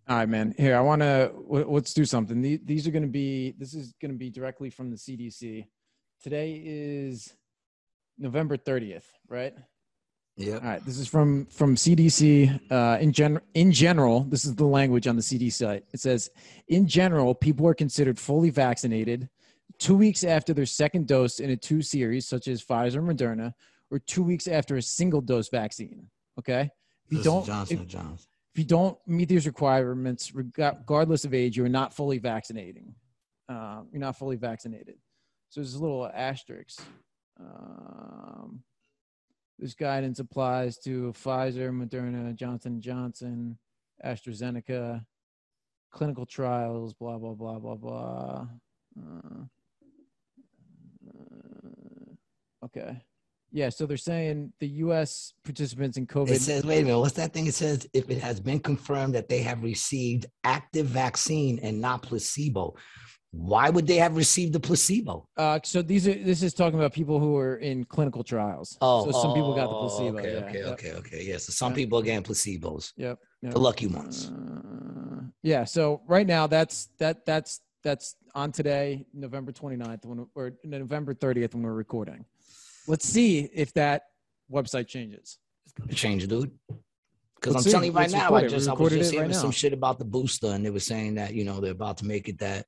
All right, man. Here, I want to let's do something. These are going to be. This is going to be directly from the CDC. Today is November thirtieth, right? Yeah. All right. This is from from CDC. Uh, in gen in general, this is the language on the CDC site. It says, in general, people are considered fully vaccinated two weeks after their second dose in a two series, such as Pfizer or Moderna, or two weeks after a single dose vaccine. Okay. If you This is don't, Johnson if, Johnson. if you don't meet these requirements, regardless of age, you're not fully vaccinating. Uh, you're not fully vaccinated. So there's a little asterisk. Um, this guidance applies to Pfizer, Moderna, Johnson Johnson, AstraZeneca, clinical trials, blah blah blah blah blah. Uh, uh, okay. Yeah, so they're saying the U.S. participants in COVID. It says, wait a minute, what's that thing? It says if it has been confirmed that they have received active vaccine and not placebo, why would they have received the placebo? Uh, so these are this is talking about people who are in clinical trials. Oh, so some people got the oh, placebo. Okay, yeah, okay, yep, okay, okay. Yeah, so some Yeah. people are getting placebos, Yep. yep. the lucky ones. Uh, yeah. So right now, that's that that's that's on today, November 29th, when or November 30th when we're recording. Let's see if that website changes. Change, dude. Because I'm see. telling you right Let's now, I just I was just it right hearing some shit about the booster, and they were saying that you know they're about to make it that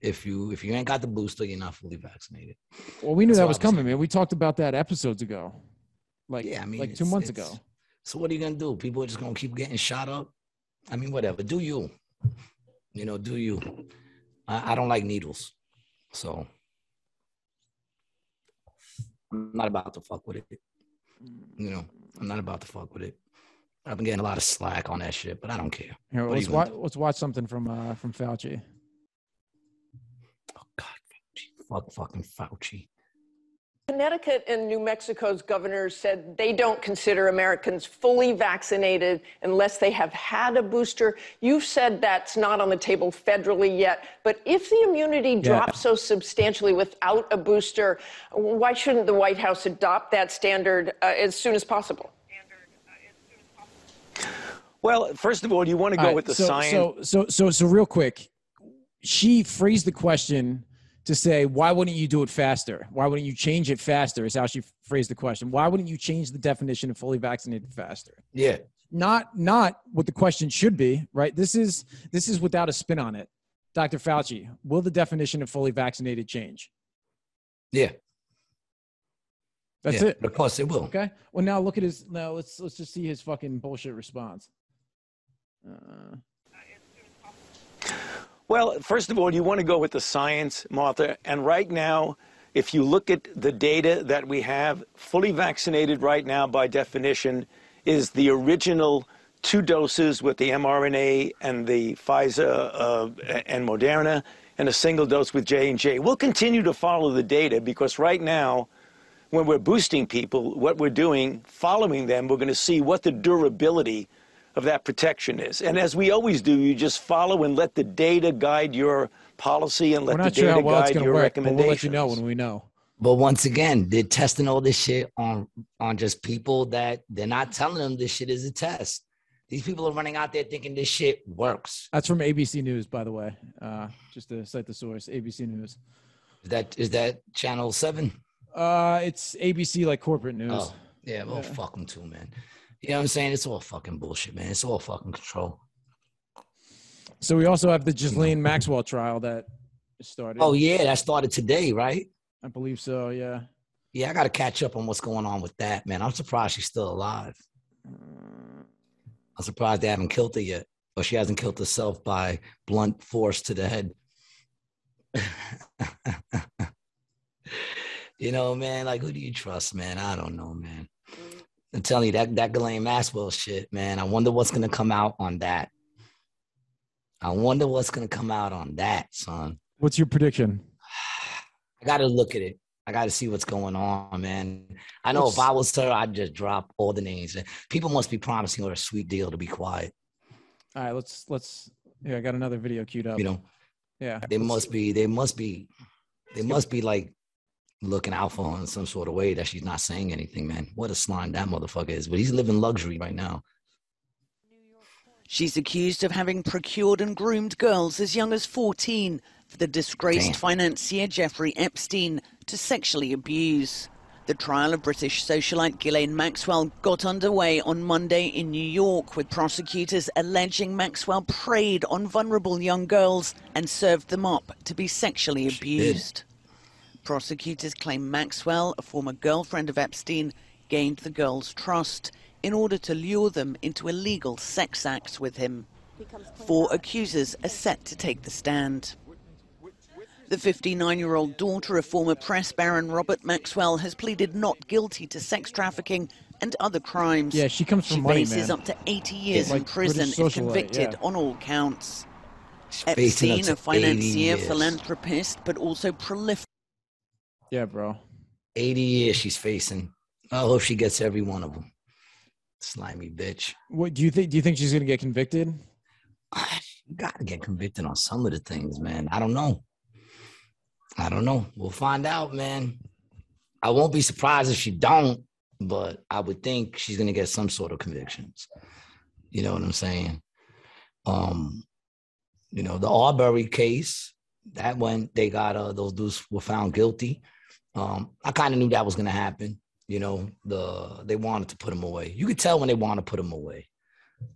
if you if you ain't got the booster, you're not fully vaccinated. Well, we knew That's that was was coming, saying. man. We talked about that episodes ago, like yeah, I mean, like two months ago. So what are you gonna do? People are just gonna keep getting shot up. I mean, whatever. Do you? You know, do you? I, I don't like needles, so I'm not about to fuck with it. You know, I'm not about to fuck with it. I've been getting a lot of slack on that shit, but I don't care. Here, let's watch. Let's watch something from uh from Fauci. God, Fauci. fuck fucking Fauci. Connecticut and New Mexico's governors said they don't consider Americans fully vaccinated unless they have had a booster. You've said that's not on the table federally yet, but if the immunity drops so substantially without a booster, why shouldn't the White House adopt that standard uh, as soon as possible? Well, first of all, you want to go All right, with the so, science. So, so, so, so, real quick, she phrased the question to say, "Why wouldn't you do it faster? Why wouldn't you change it faster?" Is how she phrased the question. Why wouldn't you change the definition of fully vaccinated faster? Yeah, Not, not what the question should be, right? This is this is without a spin on it. Dr. Fauci, will the definition of fully vaccinated change? yeah, That's yeah. it. Of course it will. Okay. Well, now look at his. Now let's let's just see his fucking bullshit response. Uh, Well, first of all, you want to go with the science, Martha. And right now, if you look at the data that we have, fully vaccinated right now by definition is the original two doses with the mRNA and the Pfizer uh, and Moderna, and a single dose with J and J. We'll continue to follow the data because right now, when we're boosting people, what we're doing, following them, we're going to see what the durability of that protection is. And as we always do, you just follow and let the data guide your policy and let we're the not sure data how well it's guide going your work, but recommendations. we'll let you know when we know. But once again, they're testing all this shit on on just people that they're not telling them this shit is a test. These people are running out there thinking this shit works. That's from ABC News, by the way. Uh, just to cite the source, ABC News. Is that is that channel seven? Uh, it's ABC like corporate news. Oh, yeah, well, Yeah. fuck them too, man. You know what I'm saying? It's all fucking bullshit, man. It's all fucking control. So we also have the Ghislaine Maxwell trial that started. Oh yeah, that started today, right? I believe so. Yeah. Yeah, I got to catch up on what's going on with that, man. I'm surprised she's still alive. I'm surprised they haven't killed her yet, or she hasn't killed herself by blunt force to the head. you know, man, like who do you trust, man? I don't know, man. I'm telling you that that Ghislaine Maxwell shit, man. I wonder what's gonna come out on that. I wonder what's gonna come out on that, son. What's your prediction? I gotta look at it. I gotta see what's going on, man. I know if I was her, I'd just drop all the names. People must be promising her a sweet deal to be quiet. All right, let's let's. Yeah, I got another video queued up. You know, yeah. they let's- must be, they must be, they must be like looking out for her in some sort of way that she's not saying anything, man. What a slime that motherfucker is. But he's living luxury right now. She's accused of having procured and groomed girls as young as 14 for the disgraced Damn. financier Jeffrey Epstein to sexually abuse. The trial of British socialite Ghislaine Maxwell got underway on Monday in New York with prosecutors alleging Maxwell preyed on vulnerable young girls and served them up to be sexually abused. Prosecutors claim Maxwell, a former girlfriend of Epstein, gained the girls' trust in order to lure them into illegal sex acts with him. Four accusers are set to take the stand. The 59 year old daughter of former press baron Robert Maxwell has pleaded not guilty to sex trafficking and other crimes. Yeah, she comes from She money, faces man. up to 80 years Like in prison if convicted yeah. on all counts. She's facing up Epstein, a financier, philanthropist, but also prolific. Yeah, bro. 80 years she's facing. I hope she gets every one of them. Slimy bitch. What do you think? Do you think she's gonna get convicted? You got to get convicted on some of the things, man. I don't know. I don't know. We'll find out, man. I won't be surprised if she don't, but I would think she's gonna get some sort of convictions. You know what I'm saying? Um, you know, the Arbery case, that went, they got uh those dudes were found guilty. Um, I kind of knew that was gonna happen. You know, the they wanted to put him away. You could tell when they want to put him away.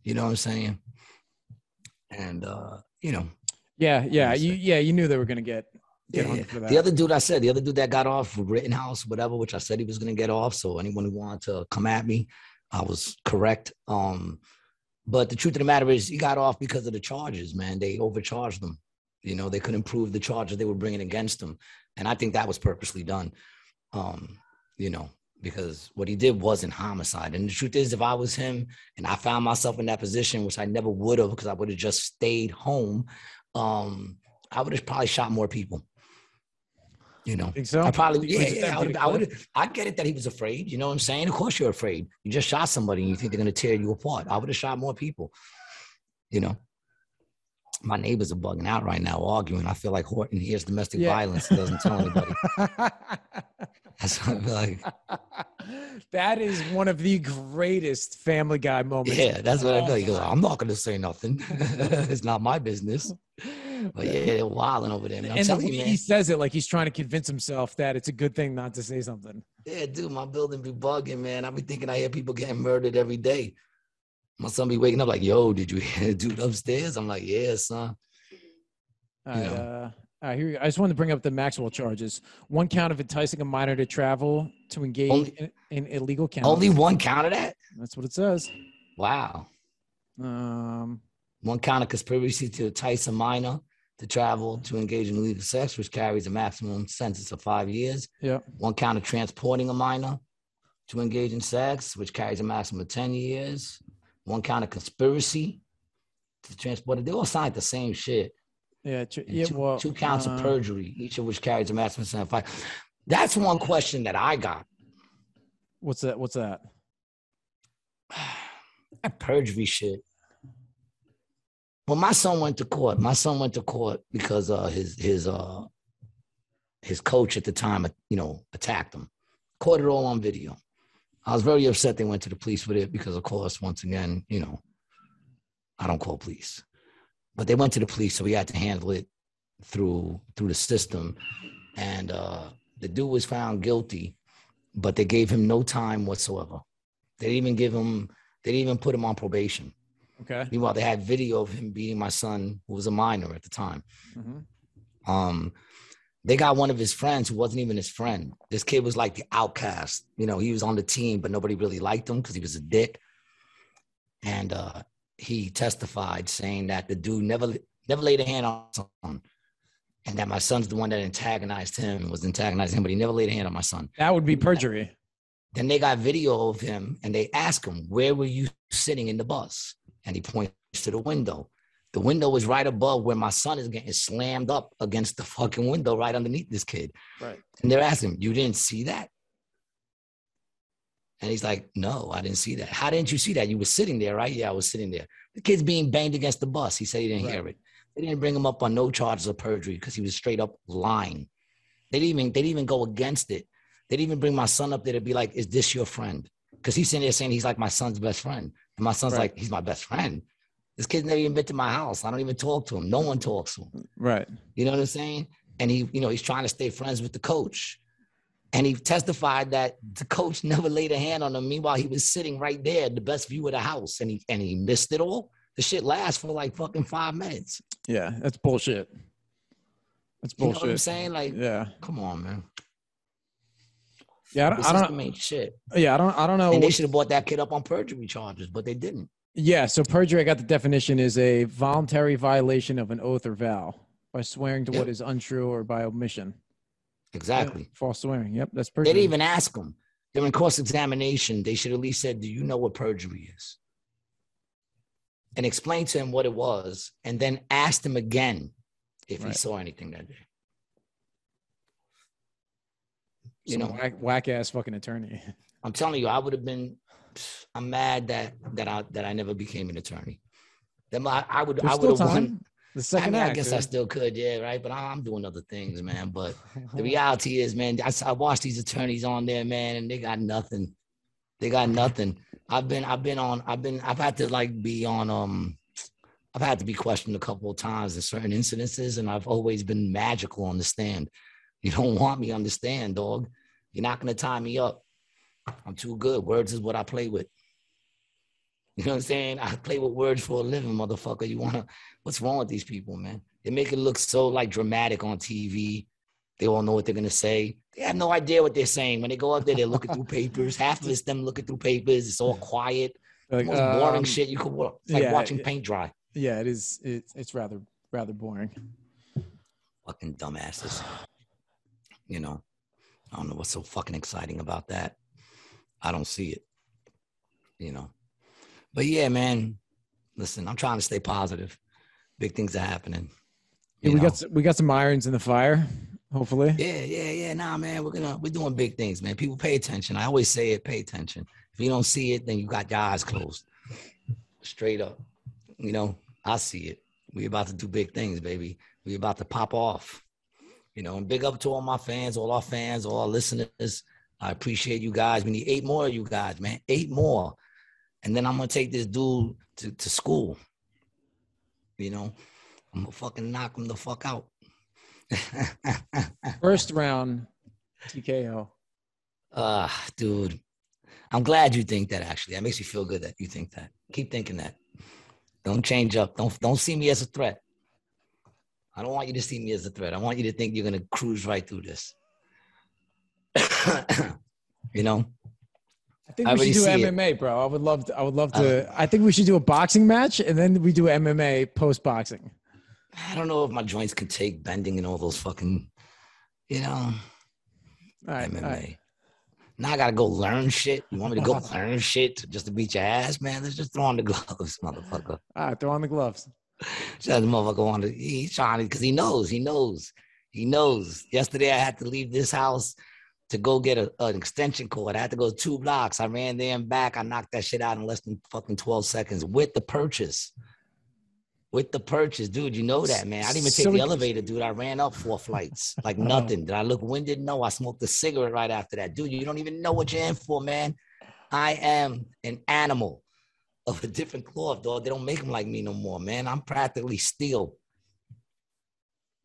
You know what I'm saying? And uh, you know, Yeah, yeah, you yeah, you knew they were gonna get get yeah, hung yeah. for that. The other dude I said, the other dude that got off with Rittenhouse, whatever, which I said he was gonna get off. So anyone who wanted to come at me, I was correct. Um, but the truth of the matter is, he got off because of the charges, man. They overcharged them. You know, they couldn't prove the charges they were bringing against him, and I think that was purposely done. Um, you know, because what he did wasn't homicide. And the truth is, if I was him and I found myself in that position, which I never would have, because I would have just stayed home, um, I would have probably shot more people. You know, Think so? I probably, yeah, yeah I would, I would, I get it that he was afraid. You know what I'm saying? Of course, you're afraid. You just shot somebody, and you think they're gonna tear you apart. I would have shot more people. You know, my neighbors are bugging out right now, arguing. I feel like Horton hears domestic Yeah. violence and doesn't tell anybody. That's what I feel like. that is one of the greatest Family Guy moments. Yeah, that's what I feel. He goes. I'm not gonna say nothing. it's not my business. But yeah, they're wilding over there. Man. I'm and telling you, man. he says it like he's trying to convince himself that it's a good thing not to say something. Yeah, dude, my building be bugging, man. I be thinking I hear people getting murdered every day. My son be waking up like, "Yo, did you hear dude upstairs?" I'm like, "Yeah, son." All right, know. uh, all right, here we. I just wanted to bring up the Maxwell charges. One count of enticing a minor to travel to engage Only- in, in illegal cannabis. Only one count of that? That's what it says. Wow. Um, One count of conspiracy to entice a minor to travel to engage in illegal sex, which carries a maximum sentence of five years. yeah. One count of transporting a minor to engage in sex, which carries a maximum of 10 years. One count of conspiracy to transport it. They all signed the same shit. Yeah. tr- yeah. two, well, two counts uh, of perjury, each of which carries a maximum sentence of five. That's one question that I got. What's that? What's that? That perjury shit. Well, my son went to court, my son went to court because uh, his his uh his coach at the time, you know, attacked him. Caught it all on video. I was very upset they went to the police with it because, of course, once again, you know, I don't call police, but they went to the police, so we had to handle it through through the system. And uh, the dude was found guilty, but they gave him no time whatsoever. They didn't even give him. They didn't even put him on probation. Okay. Meanwhile, they had video of him beating my son, who was a minor at the time. Mhm. Um, they got one of his friends who wasn't even his friend. This kid was like the outcast. You know, he was on the team, but nobody really liked him because he was a dick. And uh, he testified saying that the dude never never laid a hand on son, and that my son's the one that antagonized him, was antagonizing him, but he never laid a hand on my son. That would be perjury. Then they got video of him and they ask him, Where were you sitting in the bus? And he points to the window. The window is right above where my son is getting slammed up against the fucking window right underneath this kid. Right. And they're asking him, You didn't see that? And he's like, No, I didn't see that. How didn't you see that? You were sitting there, right? Yeah, I was sitting there. The kid's being banged against the bus. He said he didn't Right. hear it. They didn't bring him up on no charges of perjury because he was straight up lying. They didn't even they didn't even go against it. They didn't even bring my son up there to be like, "Is this your friend?" Because he's sitting there saying he's like my son's best friend, and my son's Right. like, "He's my best friend." This kid's never even been to my house. I don't even talk to him. No one talks to him. Right. You know what I'm saying? And he, you know, he's trying to stay friends with the coach. And he testified that the coach never laid a hand on him. Meanwhile, he was sitting right there, the best view of the house, and he and he missed it all. The shit lasts for like fucking five minutes. Yeah, that's bullshit. That's You know bullshit. what I'm saying? Like, Yeah, come on, man. yeah. I don't. I don't shit. yeah, I don't. I don't know. And they should have brought that kid up on perjury charges, but they didn't. Yeah, so perjury, I got the definition is a voluntary violation of an oath or vow by swearing to what Yep. is untrue or by omission. Exactly. false swearing. Yep, that's perjury. They didn't even ask him during cross examination. They should at least said, "Do you know what perjury is?" And explain to him what it was, and then asked him again if he saw anything that day. You Some know, whack, whack ass fucking attorney. I'm telling you, I would have been. I'm mad that that I that I never became an attorney. Then I, I would There's I would have won. The I second mean, I act. guess I still could, yeah, right. But I- I'm doing other things, man. But the reality is, man, I watch these attorneys on there, man, and they got nothing. They got nothing. I've been, I've been on, I've been, I've had to like be on, um, I've had to be questioned a couple of times in certain incidences, and I've always been magical on the stand. You don't want me on the stand, dog. You're not gonna tie me up. I'm too good. Words is what I play with. You know what I'm saying? I play with words for a living, motherfucker. You wanna? What's wrong with these people, man? They make it look so like dramatic on TV. They all know what they're gonna say. They have no idea what they're saying. When they go up there, they're looking through papers. Half of it's them looking through papers. It's all quiet. Like, Most boring um, shit you could watch. It's like yeah, watching paint dry. Yeah, it is. It's it's rather rather boring. Fucking dumbasses. You know, I don't know what's so fucking exciting about that. I don't see it. You know, but yeah, man. Listen, I'm trying to stay positive. Big things are happening. Yeah, we know? got s- we got some irons in the fire. Hopefully. Yeah, yeah, yeah. Nah, man, we're gonna we're doing big things, man. People pay attention. I always say it, pay attention. If you don't see it, then you got your eyes closed. Straight up. You know, I see it. We about to do big things, baby. We about to pop off. You know, and big up to all my fans, all our fans, all our listeners. I appreciate you guys. We need eight more of you guys, man. Eight more. And then I'm gonna take this dude to, to school. You know, I'm gonna fucking knock him the fuck out. First round TKO. Uh, dude, I'm glad you think that. Actually, that makes me feel good that you think that. Keep thinking that. Don't change up. Don't don't see me as a threat. I don't want you to see me as a threat. I want you to think you're gonna cruise right through this. you know, I think I we should do see it. MMA, bro. I would love to. I would love to. Uh-huh. I think we should do a boxing match and then we do MMA post boxing. I don't know if my joints can take bending and all those fucking, you know, All right. MMA. Right. Now I gotta go learn shit. You want me to go learn shit just to beat your ass, man? Let's just throw on the gloves, motherfucker. All right. Throw on the gloves. That motherfucker wanted. He's trying to because he knows. He knows. He knows. Yesterday I had to leave this house to go get a, an extension cord. I had to go two blocks. I ran there and back. I knocked that shit out in less than fucking twelve seconds with the purchase. With the purchase, dude. You know that, man. I didn't even take So the elevator, dude. I ran up four flights like nothing. Did I look winded? No. I smoked a cigarette right after that, dude. You don't even know what you're in for, man. I am an animal of a different cloth, dog. They don't make them like me no more, man. I'm practically steel.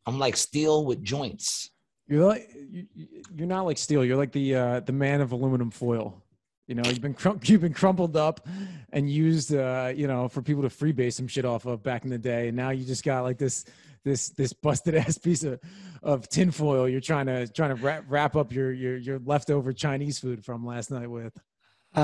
I'm like steel with joints. You're like you, you- you're not like steel. You're like the uh, the man of aluminum foil. You know, you've been crum- you've been crumpled up and used, uh, you know, for people to freebase some shit off of back in the day, and now you just got like this this this busted ass piece of of tinfoil. You're trying to trying to wrap, wrap up your your your leftover Chinese food from last night with.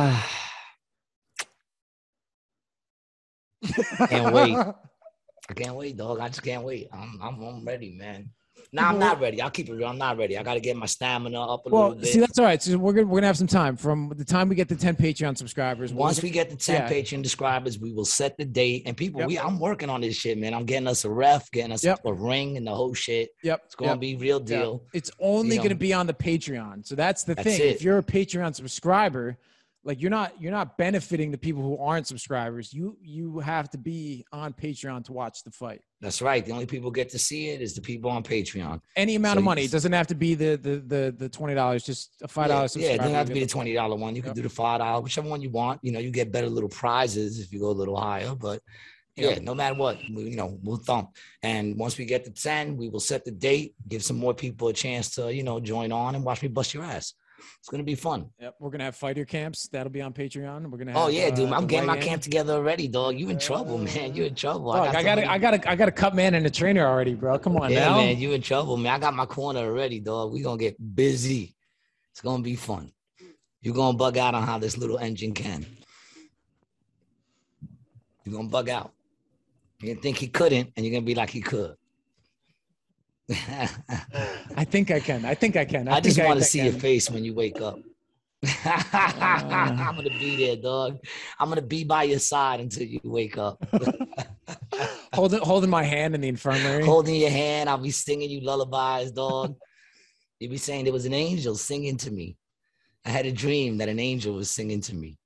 Can't wait. I can't wait, dog. I just can't wait. I'm, I'm, I'm ready, man. No, I'm not ready. I'll keep it real. I'm not ready. I got to get my stamina up a Well, little bit. see, that's all right. So we're gonna we're gonna have some time from the time we get the 10 Patreon subscribers. we'll Once we get the 10 yeah. Patreon subscribers, we will set the date. And people, Yep. we I'm working on this shit, man. I'm getting us a ref, getting us Yep. a ring and the whole shit. Yep. It's gonna yep. be real deal. It's only You going to know. be on the Patreon. So that's the That's thing. it. If you're a Patreon subscriber, like you're not you're not benefiting the people who aren't subscribers. You you have to be on Patreon to watch the fight. That's right. The only people who get to see it is the people on Patreon. Any amount So of money. It doesn't have to be the the the, the twenty dollars. Just a five Yeah, dollars. Yeah, it doesn't have to be the twenty dollar one. You can do the five dollar, whichever one you want. You know, you get better little prizes if you go a little higher. But Yeah, no matter what, we, you know, we'll thump. And once we get to 10, we will set the date, give some more people a chance to, you know, join on and watch me bust your ass. It's gonna be fun. Yep, we're gonna have fighter camps. That'll be on Patreon. We're gonna. Have, oh yeah, dude, uh, I'm getting my camp together already, dog. You in trouble, man. You in trouble. I got I got a, I got a cut man and a trainer already, bro. Come on Yeah, now. man, you in trouble, man. I got my corner already, dog. We gonna get busy. It's gonna be fun. You're gonna bug out on how this little engine can. You're gonna bug out. You're gonna think he couldn't, and you're gonna be like he could. I think I can. I think I can. I, I just want to see your face when you wake up. Uh. I'm gonna be there, dog. I'm gonna be by your side until you wake up. holding holding my hand in the infirmary. Holding your hand, I'll be singing you lullabies, dog. You'll be saying there was an angel singing to me. I had a dream that an angel was singing to me.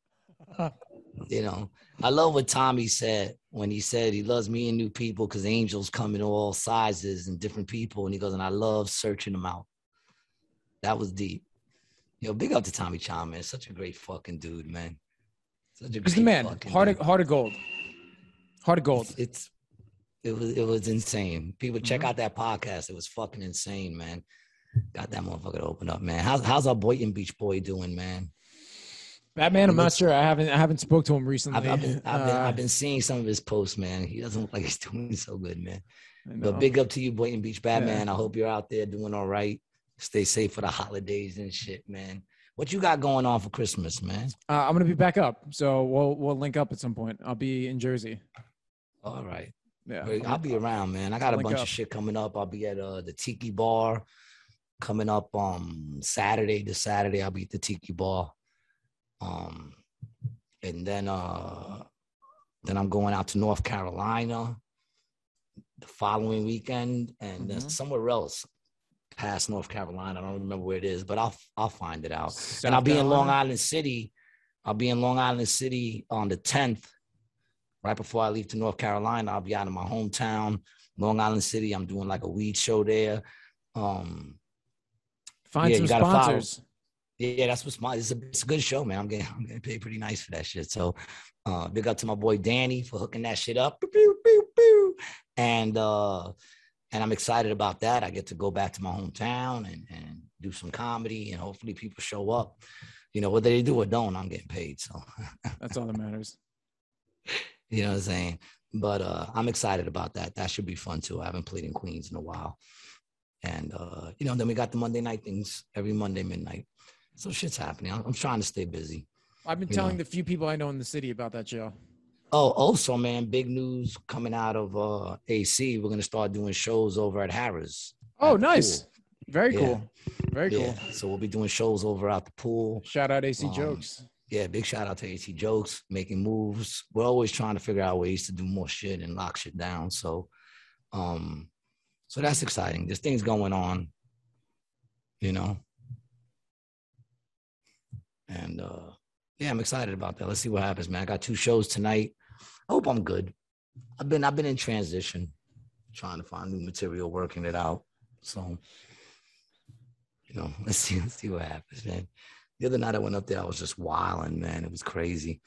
You know, I love what Tommy said when he said he loves meeting new people because angels come in all sizes and different people. And he goes, and I love searching them out. That was deep. Yo, big up to Tommy Chan, man. Such a great fucking dude, man. Such a great He's the man. Heart of, heart of gold. Heart of gold. It's, it's it was it was insane. People check Mm-hmm. out that podcast. It was fucking insane, man. Got that motherfucker to open up, man. How's how's our Boynton Beach boy doing, man? Batman. I'm not sure. I haven't I haven't spoke to him recently. I've, I've been I've been Uh, I've been seeing some of his posts, man. He doesn't look like he's doing so good, man. But big up to you, Boynton Beach Batman. I hope you're out there doing all right. Stay safe for the holidays and shit, man. What you got going on for Christmas, man? Uh, I'm gonna be back up, so we'll we'll link up at some point. I'll be in Jersey. All right. Yeah, I'll be around, man. I got a bunch up. of shit coming up. I'll be at uh, the Tiki Bar coming up um Saturday. This Saturday, I'll be at the Tiki Bar. Um, and then uh, then I'm going out to North Carolina the following weekend, and then Mhm. somewhere else past North Carolina. I don't remember where it is, but I'll I'll find it out. South and I'll be in Long Island City. I'll be in Long Island City on the 10th, right before I leave to North Carolina. I'll be out in my hometown, Long Island City. I'm doing like a weed show there. Um, Find Yeah, some you gotta follow. sponsors. Yeah, that's what's my. It's a, it's a good show, man. I'm getting I'm getting paid pretty nice for that shit. So, uh, big up to my boy Danny for hooking that shit up. And uh, and I'm excited about that. I get to go back to my hometown and and do some comedy, and hopefully people show up. You know, whether they do or don't, I'm getting paid. So, That's all that matters. you know what I'm saying. But uh, I'm excited about that. That should be fun too. I haven't played in Queens in a while. And uh, you know, then we got the Monday night things every Monday midnight. So shit's happening. I'm, I'm trying to stay busy. I've been telling know. the few people I know in the city about that show. Oh, also, man, big news coming out of uh, AC. We're gonna start doing shows over at Harrah's. Oh, at nice. pool. Very Yeah. cool. Very Yeah. cool. So we'll be doing shows over at the pool. Shout out AC Um, Jokes. Yeah, big shout out to AC Jokes making moves. We're always trying to figure out ways to do more shit and lock shit down. So, um, so that's exciting. There's things going on, you know. And uh yeah, I'm excited about that. Let's see what happens, man. I got two shows tonight. I hope I'm good. I've been I've been in transition, trying to find new material, working it out. So, you know, let's see, let's see what happens, man. The other night I went up there, I was just wilding, man. It was crazy.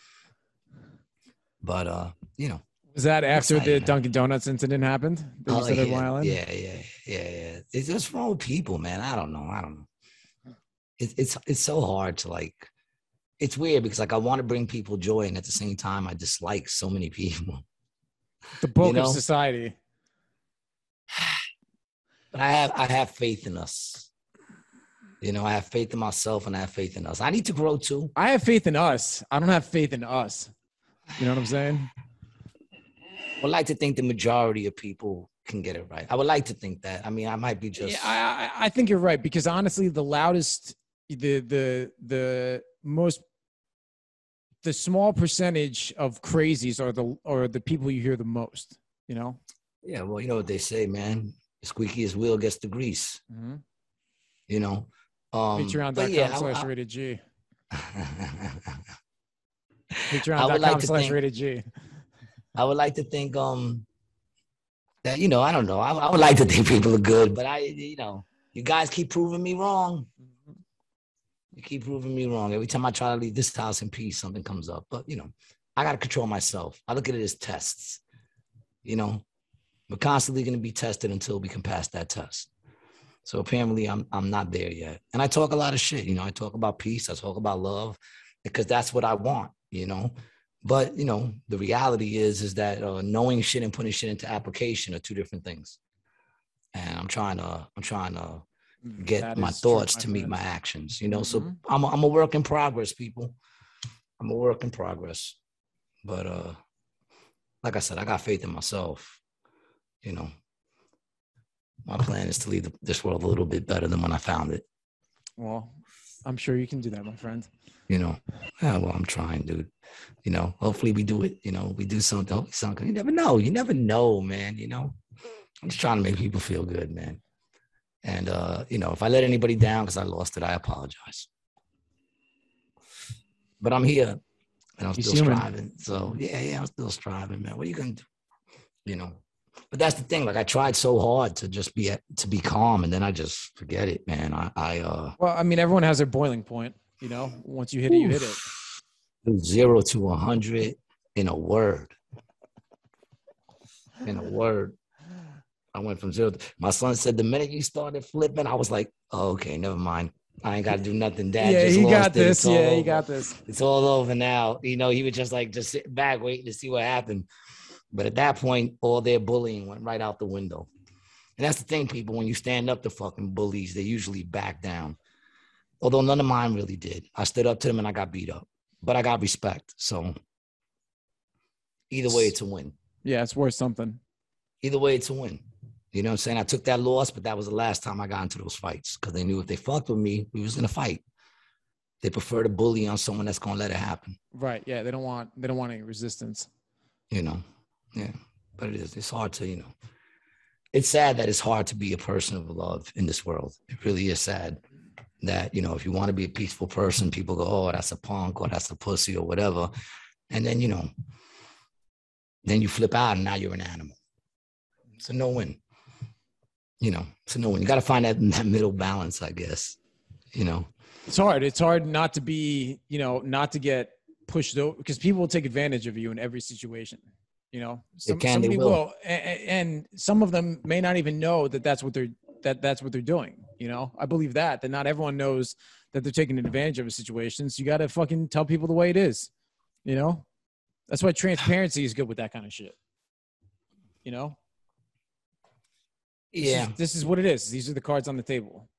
But uh, you know, Was that after excited, the. Dunkin' Donuts incident happened? Oh, yeah, yeah, yeah, yeah, yeah. It's just wrong with people, man. I don't know. I don't know. It's it's it's so hard to like. It's weird because like I want to bring people joy, and at the same time I dislike so many people. The book know? of society. But I have I have faith in us. You know, I have faith in myself, and I have faith in us. I need to grow too. I have faith in us. I don't have faith in us. You know what I'm saying? I would like to think the majority of people can get it right. I would like to think that. I mean, I might be just. Yeah, I, I I think you're right because honestly, the loudest, the the the most, the small percentage of crazies are the are the people you hear the most. You know. Yeah, well, you know what they say, man. The squeakiest wheel gets the grease. Mm-hmm. You know. Um, Patreon.com yeah, slash I- rated G. Patreon.com would like to slash think- rated G. I would like to think um that you know I don't know I, I would like to think people are good, but I you know you guys keep proving me wrong. You keep proving me wrong. Every time I try to leave this house in peace, something comes up. But you know, I got to control myself. I look at it as tests. You know, we're constantly to be tested until we can pass that test. So apparently, I'm I'm not there yet. And I talk a lot of shit. You know, I talk about peace. I talk about love because that's what I want. You know, but you know, the reality is is that uh, knowing shit and putting shit into application are two different things. And I'm trying to I'm trying to get That my true, thoughts my to meet my actions. You know, so Mhm. I'm a, I'm a work in progress, people. I'm a work in progress. But uh, like I said, I got faith in myself. You know, my plan is to leave the, this world a little bit better than when I found it. Well, I'm sure you can do that, my friend. You know, yeah, well, I'm trying, dude. You know, hopefully we do it. You know, we do something. hopefully something. You never know. You never know, man. You know, I'm just trying to make people feel good, man. And uh, you know, if I let anybody down because I lost it, I apologize. But I'm here, and I'm He's still human. striving. So yeah, yeah, I'm still striving, man. What are you gonna do? You know. But that's the thing. Like I tried so hard to just be at, to be calm, and then I just forget it, man. I, I uh, Well, I mean, everyone has their boiling point. You know, once you hit it, you hit it. zero to a hundred in a word. In a word. I went from zero. To, my son said the minute you started flipping, I was like, oh, okay, never mind. I ain't got to do nothing. Dad yeah, just he lost got this. Yeah, he got this. It's all over now. You know, he was just like just sitting back waiting to see what happened. But at that point, all their bullying went right out the window. And that's the thing, people. When you stand up to fucking bullies, they usually back down. Although none of mine really did. I stood up to them and I got beat up, but I got respect. So either way, it's a win. Yeah, it's worth something. Either way, it's a win. You know what I'm saying? I took that loss, but that was the last time I got into those fights because they knew if they fucked with me, we was gonna fight. They prefer to bully on someone that's gonna let it happen. Right. Yeah, they don't want they don't want any resistance. you know yeah but it is it's hard to you know it's sad that it's hard to be a person of love in this world it really is sad that you know if you want to be a peaceful person people go oh that's a punk or that's a pussy or whatever and then you know then you flip out and now you're an animal it's a no-win you know it's a no-win you got to find that, that middle balance i guess you know It's hard. It's hard not to be, you know, not to get pushed over because people will take advantage of you in every situation. You know, They can, they somebody will. a- a- and some of them may not even know that that's what they're that that's what they're doing. You know, I believe that that not everyone knows that they're taking advantage of a situation. So you got to fucking tell people the way it is. You know, that's why transparency is good with that kind of shit. You know, This is- yeah this is what it is. These are the cards on the table.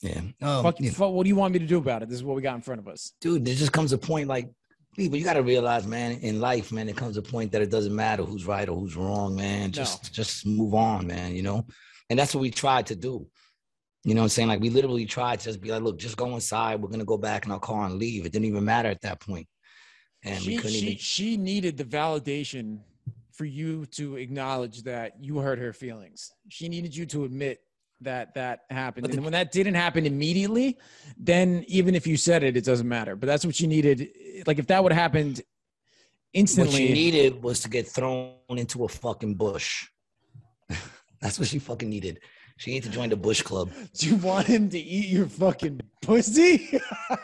yeah um, fuck, you fuck, what do you want me to do about it? This is what we got in front of us. dude, there just comes a point like people, you gotta realize, man, in life, man, it comes a point that it doesn't matter who's right or who's wrong, man. Just just move on, man, you know? And that's what we tried to do. You know what I'm saying? Like we literally tried to just be like, look, just go inside. We're gonna go back in our car and leave. It didn't even matter at that point. And we she, couldn't she, even she needed the validation for you to acknowledge that you hurt her feelings. She needed you to admit that that happened. But and when that didn't happen immediately, then even if you said it, it doesn't matter. But that's what she needed. Like if that would have happened what instantly, she needed was to get thrown into a fucking bush. that's what she fucking needed. She needed to join the Bush Club. do you want him to eat your fucking pussy?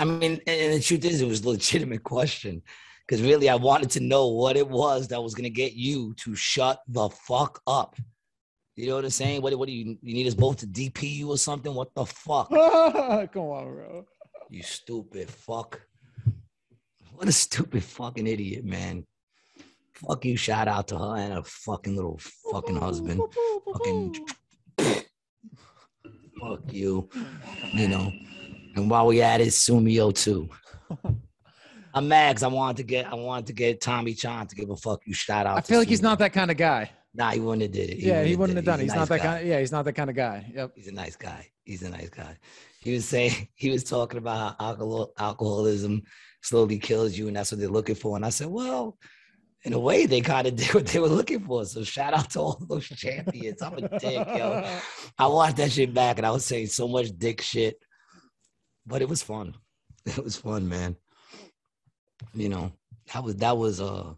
I mean, and the truth is, it was a legitimate question because really, I wanted to know what it was that was going to get you to shut the fuck up. You know what I'm saying? What, what do you you need us both to DP you or something? What the fuck? Come on, bro. You stupid fuck. What a stupid fucking idiot, man. Fuck you. Shout out to her and her fucking little fucking husband. Fucking fuck you. You know. And while we at it, Sumio too. I'm mad 'cause I wanted to get I wanted to get Tommy Chan to give a fuck you shout out. I feel like he's not that kind of guy. Nah, he wouldn't have did it. yeah, he wouldn't have done it. He's not nice that guy. kind. yeah, he's not that kind of guy. Yep. He's a nice guy. He's a nice guy. He was saying he was talking about how alcohol, alcoholism slowly kills you, and that's what they're looking for. And I said, well, in a way, they kind of did what they were looking for. So shout out to all those champions. I'm a dick, yo. I watched that shit back, and I was saying so much dick shit, but it was fun. It was fun, man. You know, that was that was uh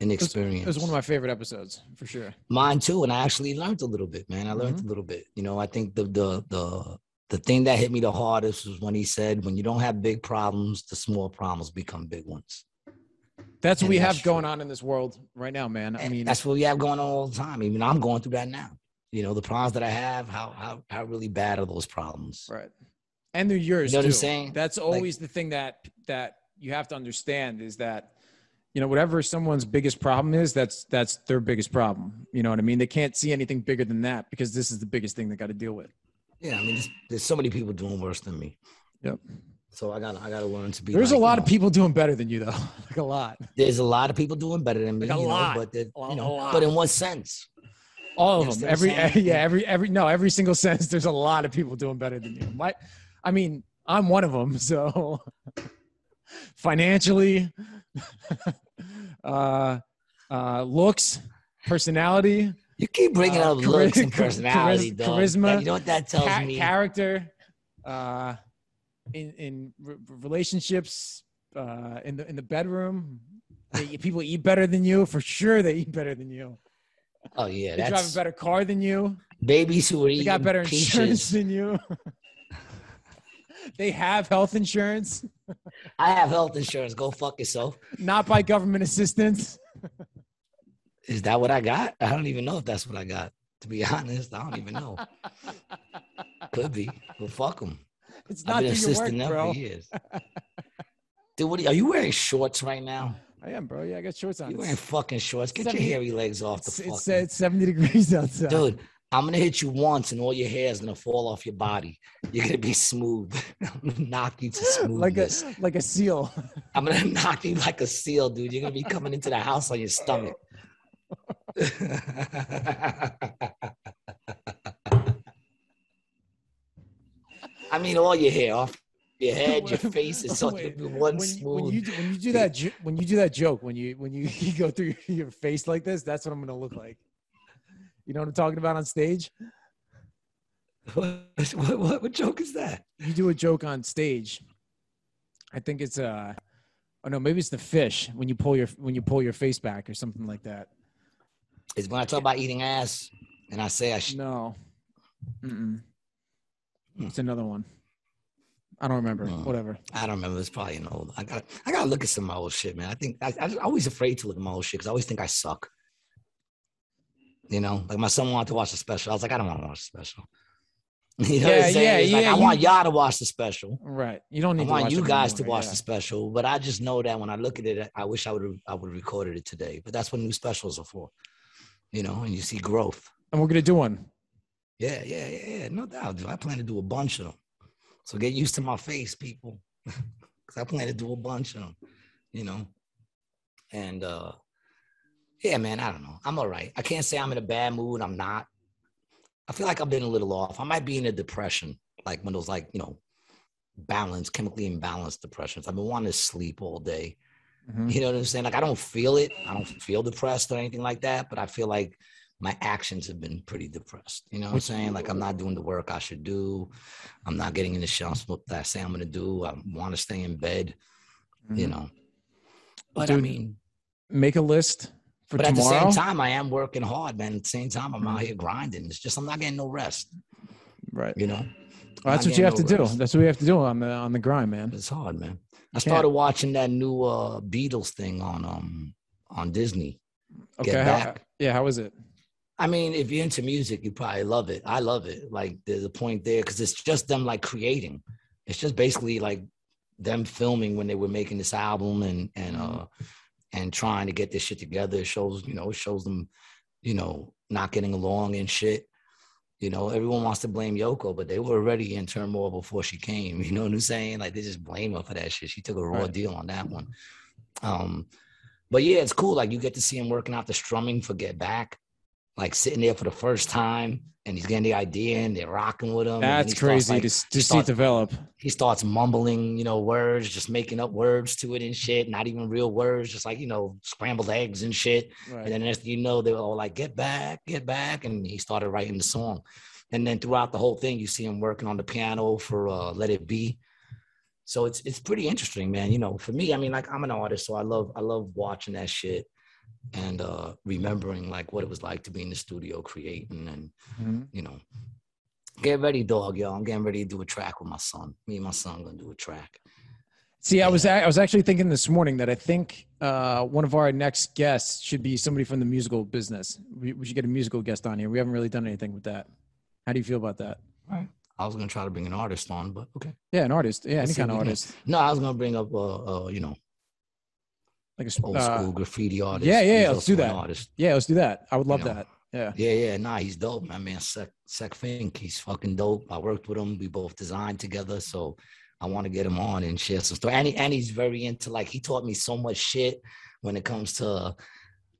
an It was- experience. It was one of my favorite episodes for sure. Mine too, and I actually learned a little bit, man. I learned a little bit. You know, I think the the the the thing that hit me the hardest was when he said, "When you don't have big problems, the small problems become big ones." That's what And we that's have true. going on in this world right now, man. I And mean, that's what we have going on all the time. Even I'm going through that now. You know, the problems that I have, how how how really bad are those problems? right. And they're yours You know what too. I'm saying? That's Like- always the thing that that you have to understand is that you know whatever someone's biggest problem is, that's that's their biggest problem. You know what I mean? They can't see anything bigger than that because this is the biggest thing they got to deal with. Yeah, I mean, there's, there's so many people doing worse than me. Yep. So I got I got to learn to be. There's like, a you lot of people doing better than you though. like a lot. There's a lot of people doing better than me. Like a you know, lot. but A lot- you know, lot. but in what sense? All of them. Every saying? yeah, every every no, every single sense. There's a lot of people doing better than you. My, I mean, I'm one of them. So financially, uh, uh, looks, personality, You keep bringing Uh, up chari- looks and personality, dog. charisma, you know what that tells ca- me? character, uh, in in re- relationships, uh, in the in the bedroom. They- people eat better than you for sure. They eat better than you. oh yeah, They drive a better car than you. babies who are They eating got better insurance than you. they have health insurance, I have health insurance. Go fuck yourself. not by government assistance. Is that what I got? I don't even know if that's what I got. To be honest, I don't even know. Could be, but fuck them. It's I've not been through your work, them bro. for years. Dude, what are you, are you wearing shorts right now? I am, bro. Yeah, I got shorts on. You It's, wearing fucking shorts? Get your hairy legs off the it's, fucking. it's, it's 70 degrees outside. Dude, I'm gonna hit you once, and all your hair is gonna fall off your body. You're gonna be smooth. I'm gonna knock you to smoothness. like a like a seal. I'm gonna knock you like a seal, dude. You're gonna be coming into the house on your stomach. I mean, all your hair off your head, your face is so one when, you- smooth. when you do, when you do that when you do that joke when you when you, you go through your face like this, that's what I'm gonna look like. You know what I'm talking about on stage? what, what, what, what joke is that? You do a joke on stage. I think it's uh oh no, maybe it's the fish when you pull your when you pull your face back or something like that. Is when I talk about eating ass, and I say I should. No. Mm-mm. Hmm. It's another one. I don't remember. Hmm. Whatever. I don't remember. It's probably an old. I got. to I gotta look at some of my old shit, man. I think I, I'm always afraid to look at my old shit because I always think I suck. You know, like my son wanted to watch the special. I was like, I don't want to watch the special. You know Yeah, saying? yeah, like, yeah, I you- want y'all to watch the special. Right. You don't I need to want watch you guys to watch yeah. the special, but I just know that when I look at it, I wish I would have I would have recorded it today. But that's what new specials are for, you know. And you see growth. And we're gonna do one. Yeah, yeah, yeah, yeah. No doubt, dude. I plan to do a bunch of them. So get used to my face, people. Cause I plan to do a bunch of them, you know. And uh yeah, man, I don't know. I'm all right. I can't say I'm in a bad mood. I'm not. I feel like I've been a little off. I might be in a depression, like one of those like, you know, balanced, chemically imbalanced depressions. I've been wanting to sleep all day. Mhm. You know what I'm saying? Like I don't feel it. I don't feel depressed or anything like that, but I feel like my actions have been pretty depressed. You know what I'm saying? Like I'm not doing the work I should do. I'm not getting in the shit I'm supposed- that I say I'm gonna do. I want to stay in bed, you Mhm. know. But I mean, Make a list for but at the same time, I am working hard, man. At the same time, I'm out here grinding. It's just I'm not getting no rest, right. you know. Well, that's what you have to no do. That's what we have to do on the on the grind, man. It's hard, man. I started watching that new uh Beatles thing on um on Disney. Okay. Get how- back. yeah. How is it? I mean, if you're into music, you probably love it. I love it. Like there's a point there because it's just them like creating. It's just basically like them filming when they were making this album and and uh and trying to get this shit together. It shows, you know, it shows them, you know, not getting along and shit. You know, everyone wants to blame Yoko, but they were already in turmoil before she came. You know what I'm saying? Like they just blame her for that shit. She took a raw Right. deal on that one. Um, but yeah, it's cool. Like you get to see him working out the strumming for Get Back, like sitting there for the first time, and he's getting the idea, and they're rocking with him. That's he starts, crazy like, to, to see starts- develop. He starts mumbling, you know, words, just making up words to it and shit, not even real words, just like you know, scrambled eggs and shit. Right. And then next you know, they were all like, "Get back, get back," and he started writing the song. And then throughout the whole thing, you see him working on the piano for uh, "Let It Be." So it's it's pretty interesting, man. You know, for me, I mean, like I'm an artist, so I love I love watching that shit and uh remembering like what it was like to be in the studio creating and Mhm. you know. Get ready, dog, y'all I'm getting ready to do a track with my son. Me and my son gonna do a track. See, I was I was actually thinking this morning that I think uh, one of our next guests should be somebody from the musical business. We, we should get a musical guest on here. We haven't really done anything with that. How do you feel about that? Right. I was gonna try to bring an artist on, but okay. Yeah, an artist. Yeah, Let's any kind of if can- artist, No, I was gonna bring up uh, uh you know, like a old uh, school graffiti artist. yeah, yeah, let's do that. Artist. Yeah, let's do that. I would love You know. that. Yeah. Yeah, yeah, nah, he's dope, my man. Sec Sec Fink, he's fucking dope. I worked with him. We both designed together, so I want to get him on and share some story. And, he, and he's very into like he taught me so much shit when it comes to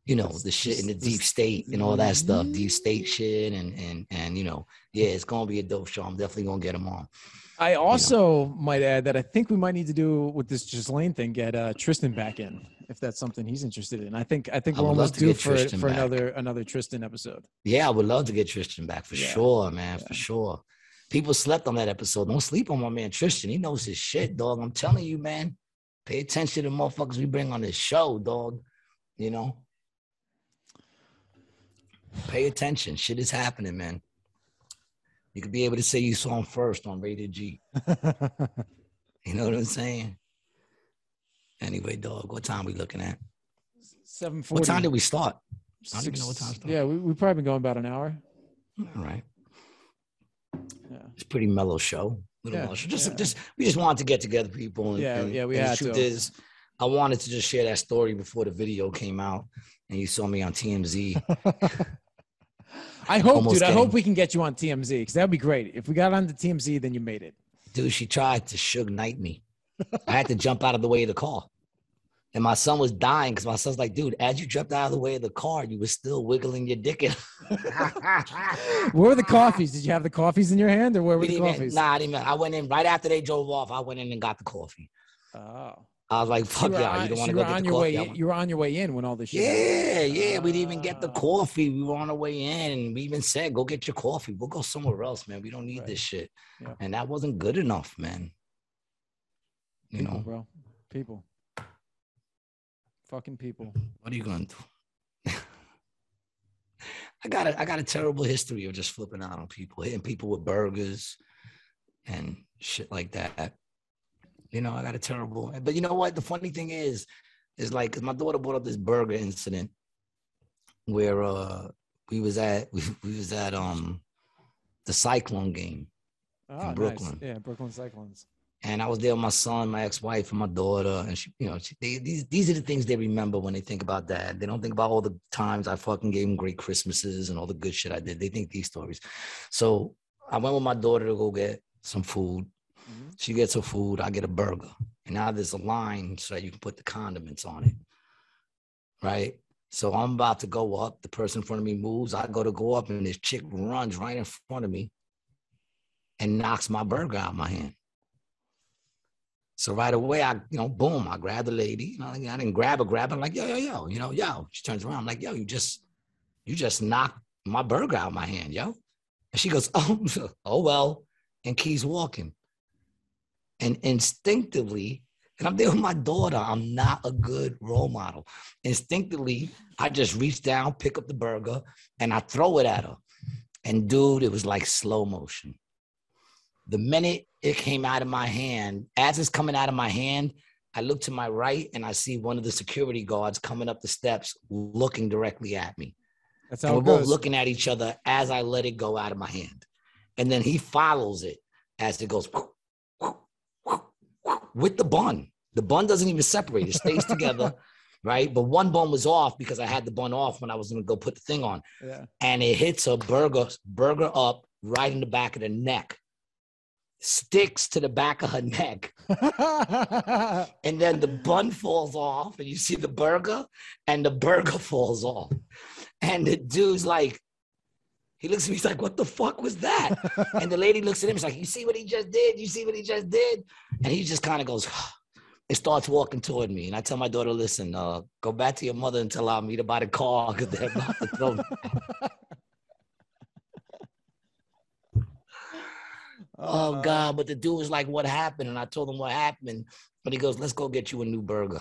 you know the shit in the deep state and all that stuff, deep state shit, and and and you know, yeah, it's gonna be a dope show. I'm definitely gonna get him on. I also might add that I think we might need to do with this Ghislaine thing, get uh, Tristan back in if that's something he's interested in. I think I think I we're almost due for Tristan for back. another another Tristan episode. Yeah, I would love to get Tristan back for Yeah. sure, man, Yeah. for sure. People slept on that episode. Don't sleep on my man Tristan. He knows his shit, dog. I'm telling you, man. Pay attention to the motherfuckers we bring on this show, dog. You know? Pay attention. Shit is happening, man. You could be able to say you saw him first on Rated G. You know what I'm saying? Anyway, dog, what time we looking at? Seven forty. What time did we start? I don't even know what time started. Yeah, we we probably been going about an hour. All right. Yeah. It's a pretty mellow show. Little Yeah, mellow show. Just, yeah. just we just wanted to get together, people. And, Yeah, and- yeah, we and had the truth to. is, I wanted to just share that story before the video came out, and you saw me on TMZ. I hope, Almost dude. I hope we can get you on TMZ because that'd be great. If we got on the TMZ, then you made it. Dude, she tried to Suge Knight me. I had to jump out of the way of the car. And my son was dying because my son's like, dude, as you jumped out of the way of the car, you were still wiggling your dick. in." Where were the coffees? Did you have the coffees in your hand, or where were We the coffees? nah, I didn't I went in right after they drove off. I went in and got the coffee. Oh. I was like, fuck you yeah, you don't want to go get on the your coffee. Way. You were on your way in when all this shit. happened. Yeah, yeah. We didn't even get the Ah. coffee. We were on our way in, and we even said, "Go get your coffee. We'll go somewhere else, man. We don't need Right. this shit." Yeah. And that wasn't good enough, man. You People, know bro. People. Fucking people. what are you going to do? I got a, I got a terrible history of just flipping out on people, hitting people with burgers and shit like that. You know, I got a terrible. But you know what? The funny thing is, is like 'cause my daughter brought up this burger incident where uh we was at we, we was at um the Cyclone game. Oh, nice. Brooklyn. Yeah, Brooklyn Cyclones. And I was there with my son, my ex-wife, and my daughter. And she, you know, she, they, these these are the things they remember when they think about dad. They don't think about all the times I fucking gave them great Christmases and all the good shit I did. They think these stories. So I went with my daughter to go get some food. Mhm. She gets her food. I get a burger. And now there's a line so that you can put the condiments on it. Right. So I'm about to go up. The person in front of me moves. I go to go up, and this chick runs right in front of me and knocks my burger out of my hand. So right away, I, you know, boom, I grab the lady. You know, I didn't grab her, grab her. I'm like, yo, yo, yo, you know, yo. She turns around. I'm like, yo, you just, you just knocked my burger out of my hand, yo. And she goes, oh, oh well, and keeps walking. And instinctively, and I'm there with my daughter. I'm not a good role model. Instinctively, I just reach down, pick up the burger, and I throw it at her. And dude, it was like slow motion. The minute it came out of my hand, as it's coming out of my hand, I look to my right and I see one of the security guards coming up the steps looking directly at me. That's And we're both looking at each other as I let it go out of my hand. And then he follows it as it goes with the bun. The bun doesn't even separate, it stays together, right? But one bun was off because I had the bun off when I was gonna go put the thing on. Yeah. And it hits a burger, burger up right in the back of the neck, sticks to the back of her neck. And then the bun falls off, and you see the burger, and the burger falls off. And the dude's like, he looks at me, he's like, what the fuck was that? And the lady looks at him, she's like, you see what he just did? You see what he just did? And he just kind of goes, and starts walking toward me. And I tell my daughter, listen, uh, go back to your mother and tell her I'll meet her by the car because they're about to throw me. Oh God! But the dude was like, "What happened?" And I told him what happened. But he goes, "Let's go get you a new burger."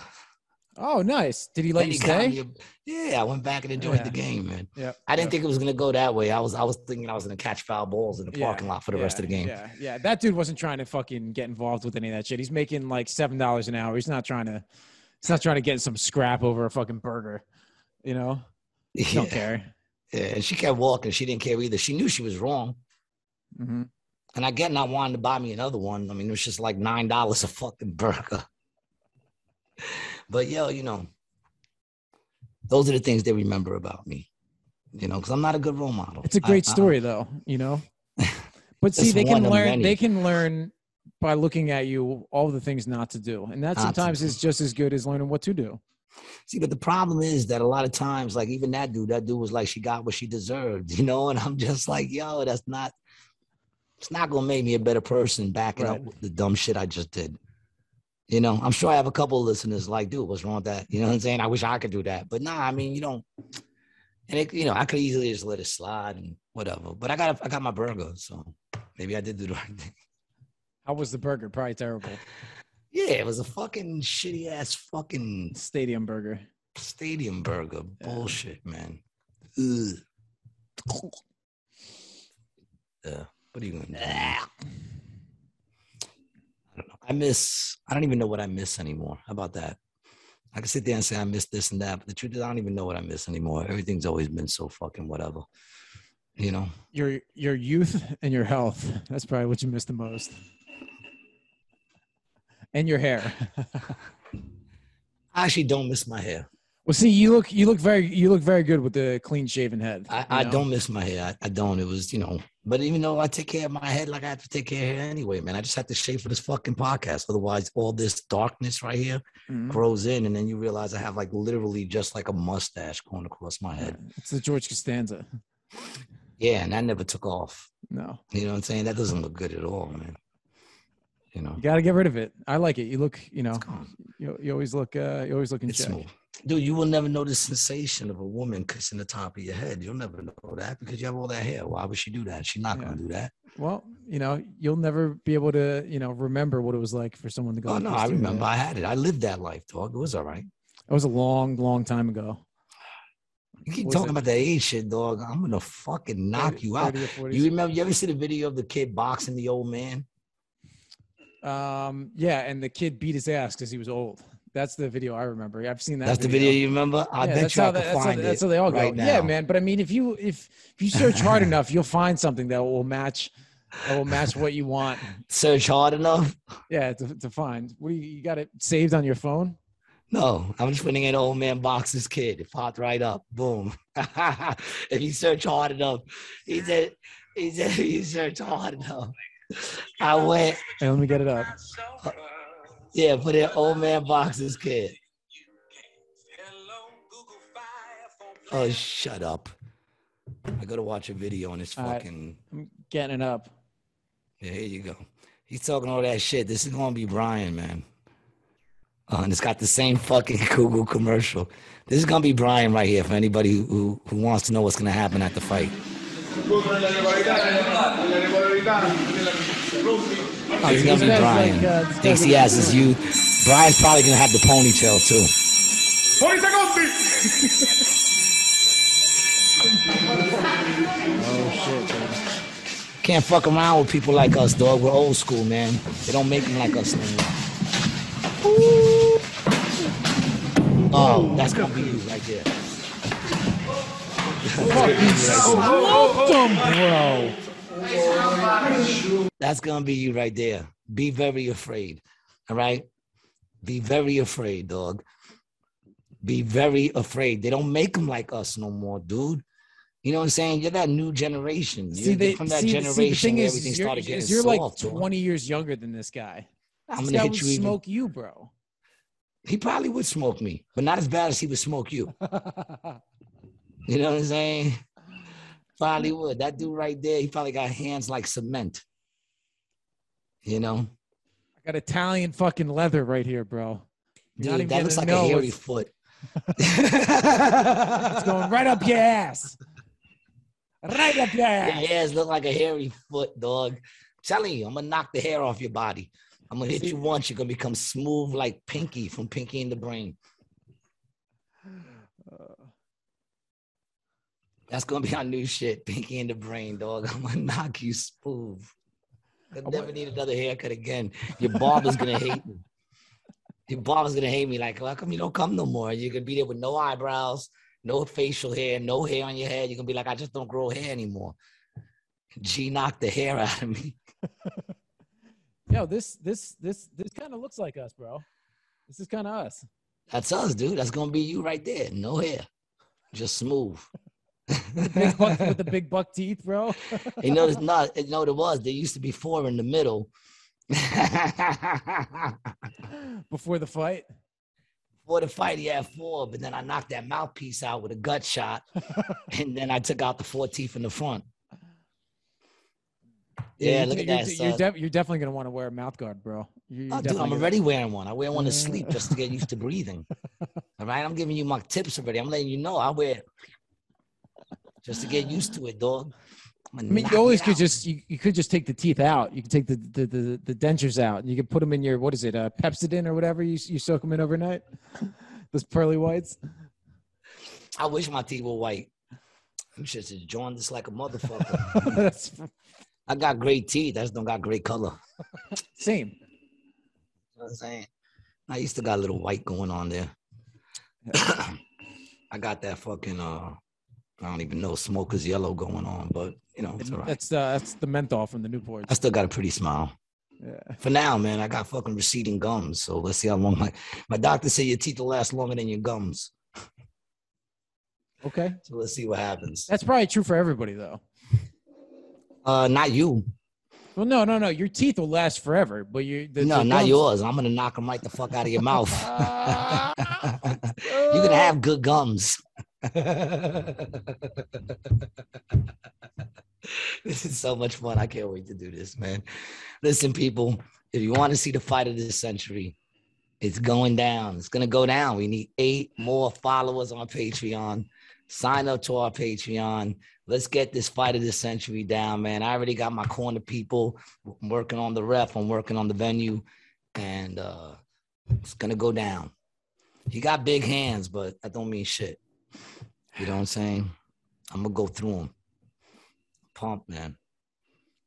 Oh, nice. Did he let you stay? yeah, I went back and enjoyed Yeah. the game, man. Yeah. I didn't yeah. think it was gonna go that way. I was I was thinking I was gonna catch foul balls in the Yeah, parking lot for the rest of the game. Yeah, yeah. That dude wasn't trying to fucking get involved with any of that shit. He's making like seven dollars an hour. He's not trying to. He's not trying to get some scrap over a fucking burger. You know, He Yeah. don't care. Yeah, and she kept walking. She didn't care either. She knew she was wrong. hmm And I get not wanting to buy me another one. I mean, it was just like nine dollars a fucking burger. But yo, you know, those are the things they remember about me. You know, because I'm not a good role model. It's a great I- story, though. You know, but see, they can learn. They can learn by looking at you all the things not to do, and that Not sometimes is just as good as learning what to do. See, but the problem is that a lot of times, like even that dude, that dude was like, she got what she deserved, you know, and I'm just like, yo, that's not. It's not gonna make me a better person backing Right. up with the dumb shit I just did. You know, I'm sure I have a couple of listeners like, dude, what's wrong with that? You know what I'm saying? I wish I could do that, but nah, I mean, you don't. And it, you know, I could easily just let it slide and whatever. But I got, I got my burger, so maybe I did do the right thing. How was the burger? Probably terrible. Yeah, it was a fucking shitty ass fucking Stadium burger. stadium burger. Yeah. Bullshit, man. Ugh. Yeah. What are you gonna do? I don't know. I miss. I don't even know what I miss anymore. How about that? I can sit there and say I miss this and that, but the truth is, I don't even know what I miss anymore. Everything's always been so fucking whatever. You know. Your your youth and your health. That's probably what you miss the most. And your hair. I actually don't miss my hair. Well, see, you look you look very you look very good with the clean shaven head. I, I don't miss my hair. I, I don't. It was, you know, but even though I take care of my head like I have to take care of hair anyway, man, I just have to shave for this fucking podcast. Otherwise, all this darkness right here Mhm. grows in, and then you realize I have like literally just like a mustache going across my head. It's the George Costanza. Yeah, and that never took off. No, You know what I'm saying? That doesn't look good at all, man. You know, you got to get rid of it. I like it. You look, you know, you, you always look, uh, you always look in It's check. smooth. Dude, you will never know the sensation of a woman kissing the top of your head. You'll never know that because you have all that hair. Why would she do that? She's not Yeah. gonna do that. Well, you know, you'll never be able to, you know, remember what it was like for someone to go. Oh no, I remember. I had it. I lived that life, dog. It was all right. It was a long, long time ago. You keep talking it- about that age shit, dog. I'm gonna fucking knock 30 you out. 30 or 40s. You remember? You ever see the video of the kid boxing the old man? Um, yeah, and the kid beat his ass because he was old. That's the video I remember. I've seen that. That's the video you remember. I yeah, bet that's you I how can that- that's, how, find that's how they all go. right Yeah, man. But I mean, if you if if you search hard enough, you'll find something that will match that will match what you want. Search hard enough. Yeah, to, to find. What do you, you got it saved on your phone? No, I'm just putting in old man boxes kid. It popped right up. Boom. if you search hard enough, he said, he said, he search hard enough. I went, Hey, let me get it up. Yeah, put in old man boxes kid. Oh, shut up. I gotta watch a video on this All right. fucking. I'm getting it up. Yeah, here you go. He's talking all that shit. This is gonna be Brian, man. Uh, and it's got the same fucking Google commercial. This is gonna be Brian right here for anybody who, who, who wants to know what's gonna happen at the fight. Oh, he's gonna be Brian. like, uh, Thinks he like- has his youth. Brian's probably gonna have the ponytail too. Oh shit. dude. Can't fuck around with people like us, dog. We're old school, man. They don't make them like us anymore. Oh, that's gonna be you right there. Smoked him, bro. That's gonna be you right there. Be very afraid. All right. Be very afraid, dog. Be very afraid. They don't make them like us no more, dude. You know what I'm saying? You're that new generation. You're See, they, from that see, generation see, the thing where is, everything you're, started getting is you're like soft. dog. 20 years younger than this guy. I'm gonna hit would you even. smoke you, bro. He probably would smoke me, but not as bad as he would smoke you. You know what I'm saying? Probably would. That dude right there, he probably got hands like cement. You know? I got Italian fucking leather right here, bro. You're Dude, that looks like a hairy foot. It's going right up your ass. Right up your ass. Your ass. hairs look like a hairy foot, dog. telling you, I'm gonna knock the hair off your body. I'm gonna hit you once, you're gonna become smooth like Pinky from Pinky in the Brain. That's gonna be our new shit. Pinky in the brain, dog. I'm gonna knock you smooth. I'll never need another haircut again. Your barber's gonna hate me. Your barber's gonna hate me. Like, how come you don't come no more? You're gonna be there with no eyebrows, no facial hair, no hair on your head. You're gonna be like, I just don't grow hair anymore. G knocked the hair out of me. Yo, this this this this kind of looks like us, bro. This is kind of us. That's us, dude. That's gonna be you right there. No hair, just smooth. Big buck, with the big buck teeth, bro. you know, it's not. You know what it was? There used to be four in the middle. Before the fight. Before the fight, he had four, but then I knocked that mouthpiece out with a gut shot, and then I took out the four teeth in the front. Yeah, you're, look at that. You're, def- you're definitely gonna want to wear a mouth guard, bro. You're, you're Oh, dude, I'm gonna- already wearing one. I wear one to sleep just to get used to breathing. All right, I'm giving you my tips already. I'm letting you know I wear just to get used to it, dog. I mean, you always could just you, you could just take the teeth out. You could take the the, the, the dentures out, and you could put them in your what is it, uh, Pepsodent or whatever you you soak them in overnight. Those pearly whites. I wish my teeth were white. I'm just joined this like a motherfucker. I got great teeth. I just don't got great color. same. You know what I'm saying? I used to got a little white going on there. I got that fucking uh I don't even know smoker's yellow going on, but you know, it's all right. That's uh, that's the menthol from the Newport. I still got a pretty smile. Yeah. For now, man, I got fucking receding gums. So let's see how long my my doctor said your teeth will last longer than your gums. Okay, So let's see what happens. that's probably true for everybody though. Uh not you. Well, no, no, no. Your teeth will last forever, but you the, No, the not gums- yours. I'm gonna knock them right the fuck out of your mouth. you can have good gums. this is so much fun. I can't wait to do this, man. Listen, people, if you want to see the fight of this century, it's going down. It's gonna go down. We need eight more followers on Patreon. Sign up to our Patreon. Let's get this fight of the century down, man. I already got my corner people. I'm working on the ref. I'm working on the venue, and uh, it's gonna go down. He got big hands, but that don't mean shit. You know what I'm saying? I'm gonna go through them. Pump, man.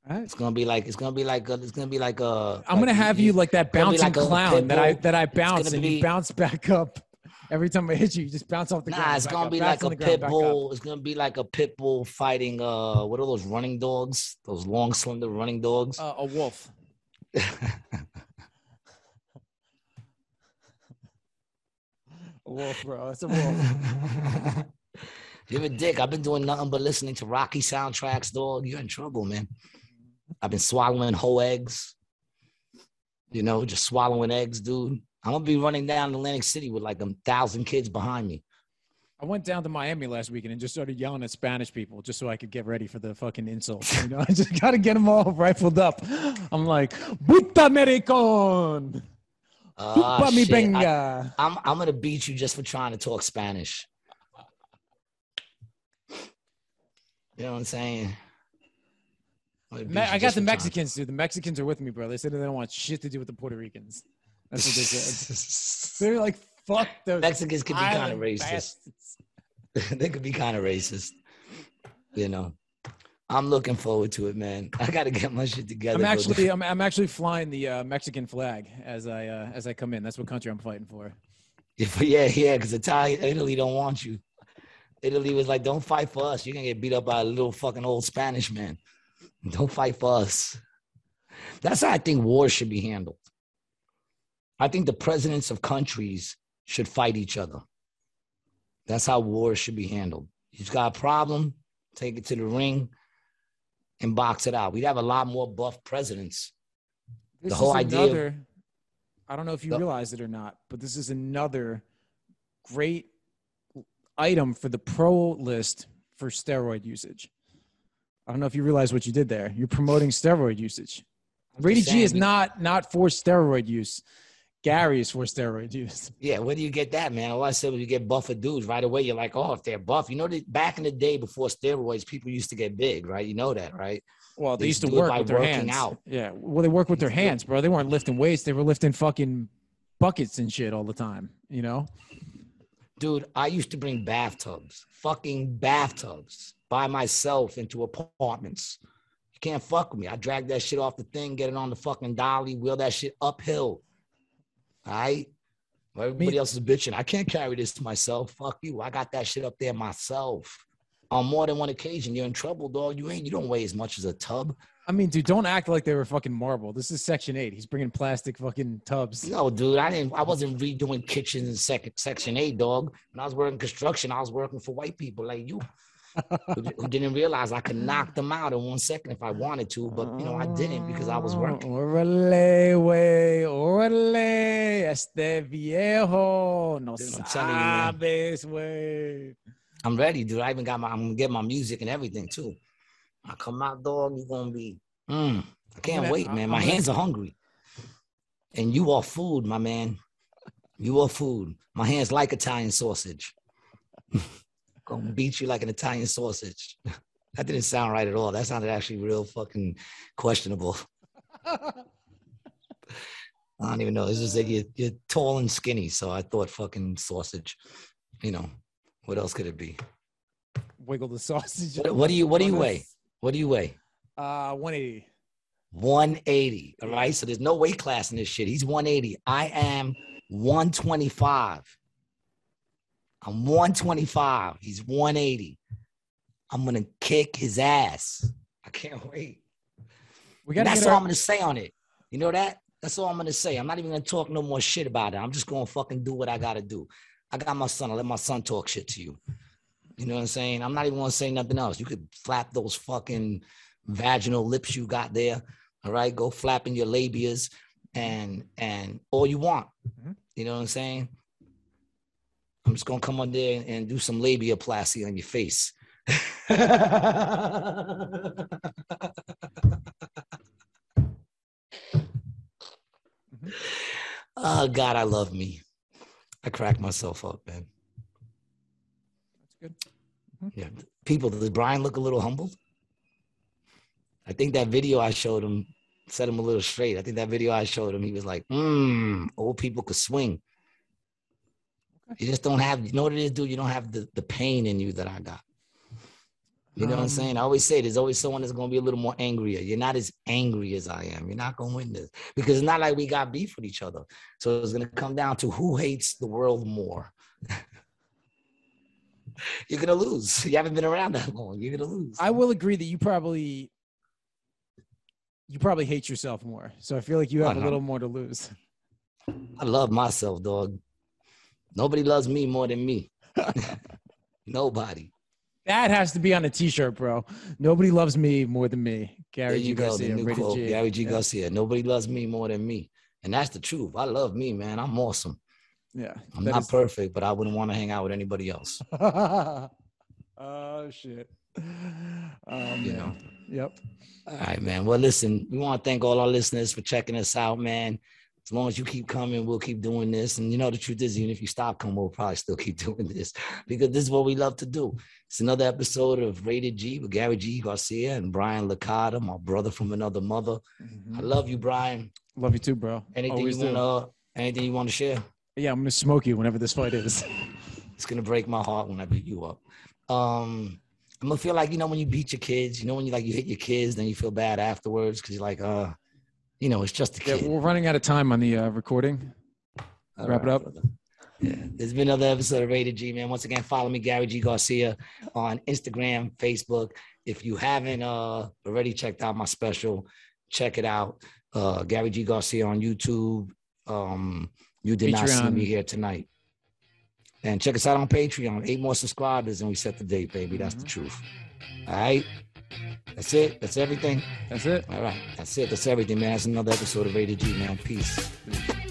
Right. It's gonna be like it's gonna be like a, it's gonna be like a. I'm gonna have you like that bouncing like clown that I that I bounce and be- you bounce back up. Every time I hit you, you just bounce off the ground. Nah, it's gonna up, be like a ground, pit bull. It's gonna be like a pit bull fighting uh what are those running dogs? Those long, slender running dogs. Uh, a wolf. wolf, bro. It's a wolf. You're a dick. I've been doing nothing but listening to Rocky soundtracks, dog. You're in trouble, man. I've been swallowing whole eggs. You know, just swallowing eggs, dude. I'm gonna be running down Atlantic City with like a thousand kids behind me. I went down to Miami last weekend and just started yelling at Spanish people just so I could get ready for the fucking insults. You know, I just got to get them all rifled up. I'm like, "Puta Americon, Ah, shit. I, benga." I'm I'm gonna beat you just for trying to talk Spanish. You know what I'm saying? Me- I got the Mexicans, dude. The Mexicans are with me, bro. They said they don't want shit to do with the Puerto Ricans. That's what they said. They're like, "Fuck those." Mexicans can be kind of racist. they could be kind of racist. You know, I'm looking forward to it, man. I got to get my shit together. I'm actually, I'm, I'm actually flying the uh, Mexican flag as I uh, as I come in. That's what country I'm fighting for. yeah, yeah, because Italy, Italy don't want you. Italy was like, "Don't fight for us. You're gonna get beat up by a little fucking old Spanish man. Don't fight for us." That's how I think war should be handled. I think the presidents of countries should fight each other. That's how war should be handled. You've got a problem, take it to the ring and box it out. We'd have a lot more buff presidents. This whole is idea of- another, I don't know if you The- realize it or not, but this is another great item for the pro list for steroid usage. I don't know if you realize what you did there. You're promoting steroid usage. Rated G is not not for steroid use. Gary is for steroid use. Yeah, where do you get that, man? All I said was you get buffer dudes right away. You're like, oh, if they're buff, you know, that back in the day before steroids, people used to get big, right? You know that, right? Well, they, They used to work with their hands. out. Yeah. Well, they work with their hands, bro. They weren't lifting weights. They were lifting fucking buckets and shit all the time. You know. Dude, I used to bring bathtubs, fucking bathtubs by myself into apartments. You can't fuck with me. I drag that shit off the thing, get it on the fucking dolly, wheel that shit uphill. Right. Everybody Me- else is bitching. I can't carry this to myself. Fuck you. I got that shit up there myself. On more than one occasion, you're in trouble, dog. You ain't. You don't weigh as much as a tub. I mean, dude, don't act like they were fucking marble. This is Section Eight. He's bringing plastic fucking tubs. No, dude. I didn't. I wasn't redoing kitchens in second section eight, dog. When I was working construction, I was working for white people like you, who, didn't realize I could knock them out in one second if I wanted to. But you know, I didn't because I was working. Orale, güey, orale, este viejo, no Dude, I'm telling you, man. sabes, güey. I'm ready, dude. I even got my. I'm gonna get my music and everything too. I come out, dog. You're gonna be. Mm, I can't gonna- wait, I'm- man. My I'm gonna- hands are hungry. And you are food, my man. You are food. My hands like Italian sausage. gonna beat you like an Italian sausage. that didn't sound right at all. That sounded actually real fucking questionable. I don't even know. This is that you're, you're tall and skinny, so I thought fucking sausage. You know, what else could it be? Wiggle the sausage. What, what do you What do you weigh? What do you weigh? Uh, 180. 180. All right. So there's no weight class in this shit. He's 180. I am 125. I'm 125. He's 180. I'm gonna kick his ass. I can't wait. We gotta that's all our, I'm gonna say on it. You know that? That's all I'm gonna say. I'm not even gonna talk no more shit about it. I'm just gonna fucking do what I gotta do. I got my son. I let my son talk shit to you. You know what I'm saying? I'm not even gonna say nothing else. You could flap those fucking vaginal lips you got there. All right, go flapping your labias and and all you want. Mhm. You know what I'm saying? I'm just gonna come on there and do some labiaplasty on your face. oh God, I love me. I crack myself up, man. That's good. Yeah. People, does Brian look a little humbled? I think that video I showed him set him a little straight. I think that video I showed him, he was like, mm, old people could swing. You just don't have, you know what it is, dude? You don't have the, the pain in you that I got. You know what I'm Um, saying? I always say there's always someone that's gonna be a little more angrier. You're not as angry as I am. You're not gonna win this because it's not like we got beef with each other. So it's gonna come down to who hates the world more. You're gonna lose. You haven't been around that long. You're gonna lose. I will agree that you probably you probably hate yourself more. So I feel like you Oh, have a little more to lose. I love myself, dog. Nobody loves me more than me. Nobody. That has to be on a t-shirt, bro. Nobody loves me more than me. Gary G. go. Garcia, The quote, G. Gary G. Yeah. Garcia. Nobody loves me more than me. And that's the truth. I love me, man. I'm awesome. Yeah. I'm not is- perfect, but I wouldn't want to hang out with anybody else. oh shit. Oh You man. know. Yep. All right, man. Well, listen, we want to thank all our listeners for checking us out, man. As long as you keep coming, we'll keep doing this. And you know, the truth is, even if you stop coming, we'll probably still keep doing this because this is what we love to do. It's another episode of Rated G with Gary G. Garcia and Brian Licata, my brother from another mother. I love you, Brian. Love you too, bro. Anything Always you wanna anything you want to share? Yeah, I'm gonna smoke you whenever this fight is. It's gonna break my heart when I beat you up. Um, I'm gonna feel like you know when you beat your kids, you know when you like you hit your kids, then you feel bad afterwards because you're like, uh, you know, it's just a yeah, kid. we're running out of time on the uh, recording. All wrap it up. brother. Yeah, there's been another episode of Rated G, man. Once again, follow me, Gary G Garcia, on Instagram, Facebook. If you haven't uh already checked out my special, check it out. Uh, Gary G Garcia on YouTube. Um, you did not see me here tonight. And check us out on Patreon. Eight more subscribers, and we set the date, baby. That's the Mhm. truth. All right. That's it. That's everything. That's it. All right. That's it. That's everything, man. That's another episode of Rated G, man. Peace. Peace.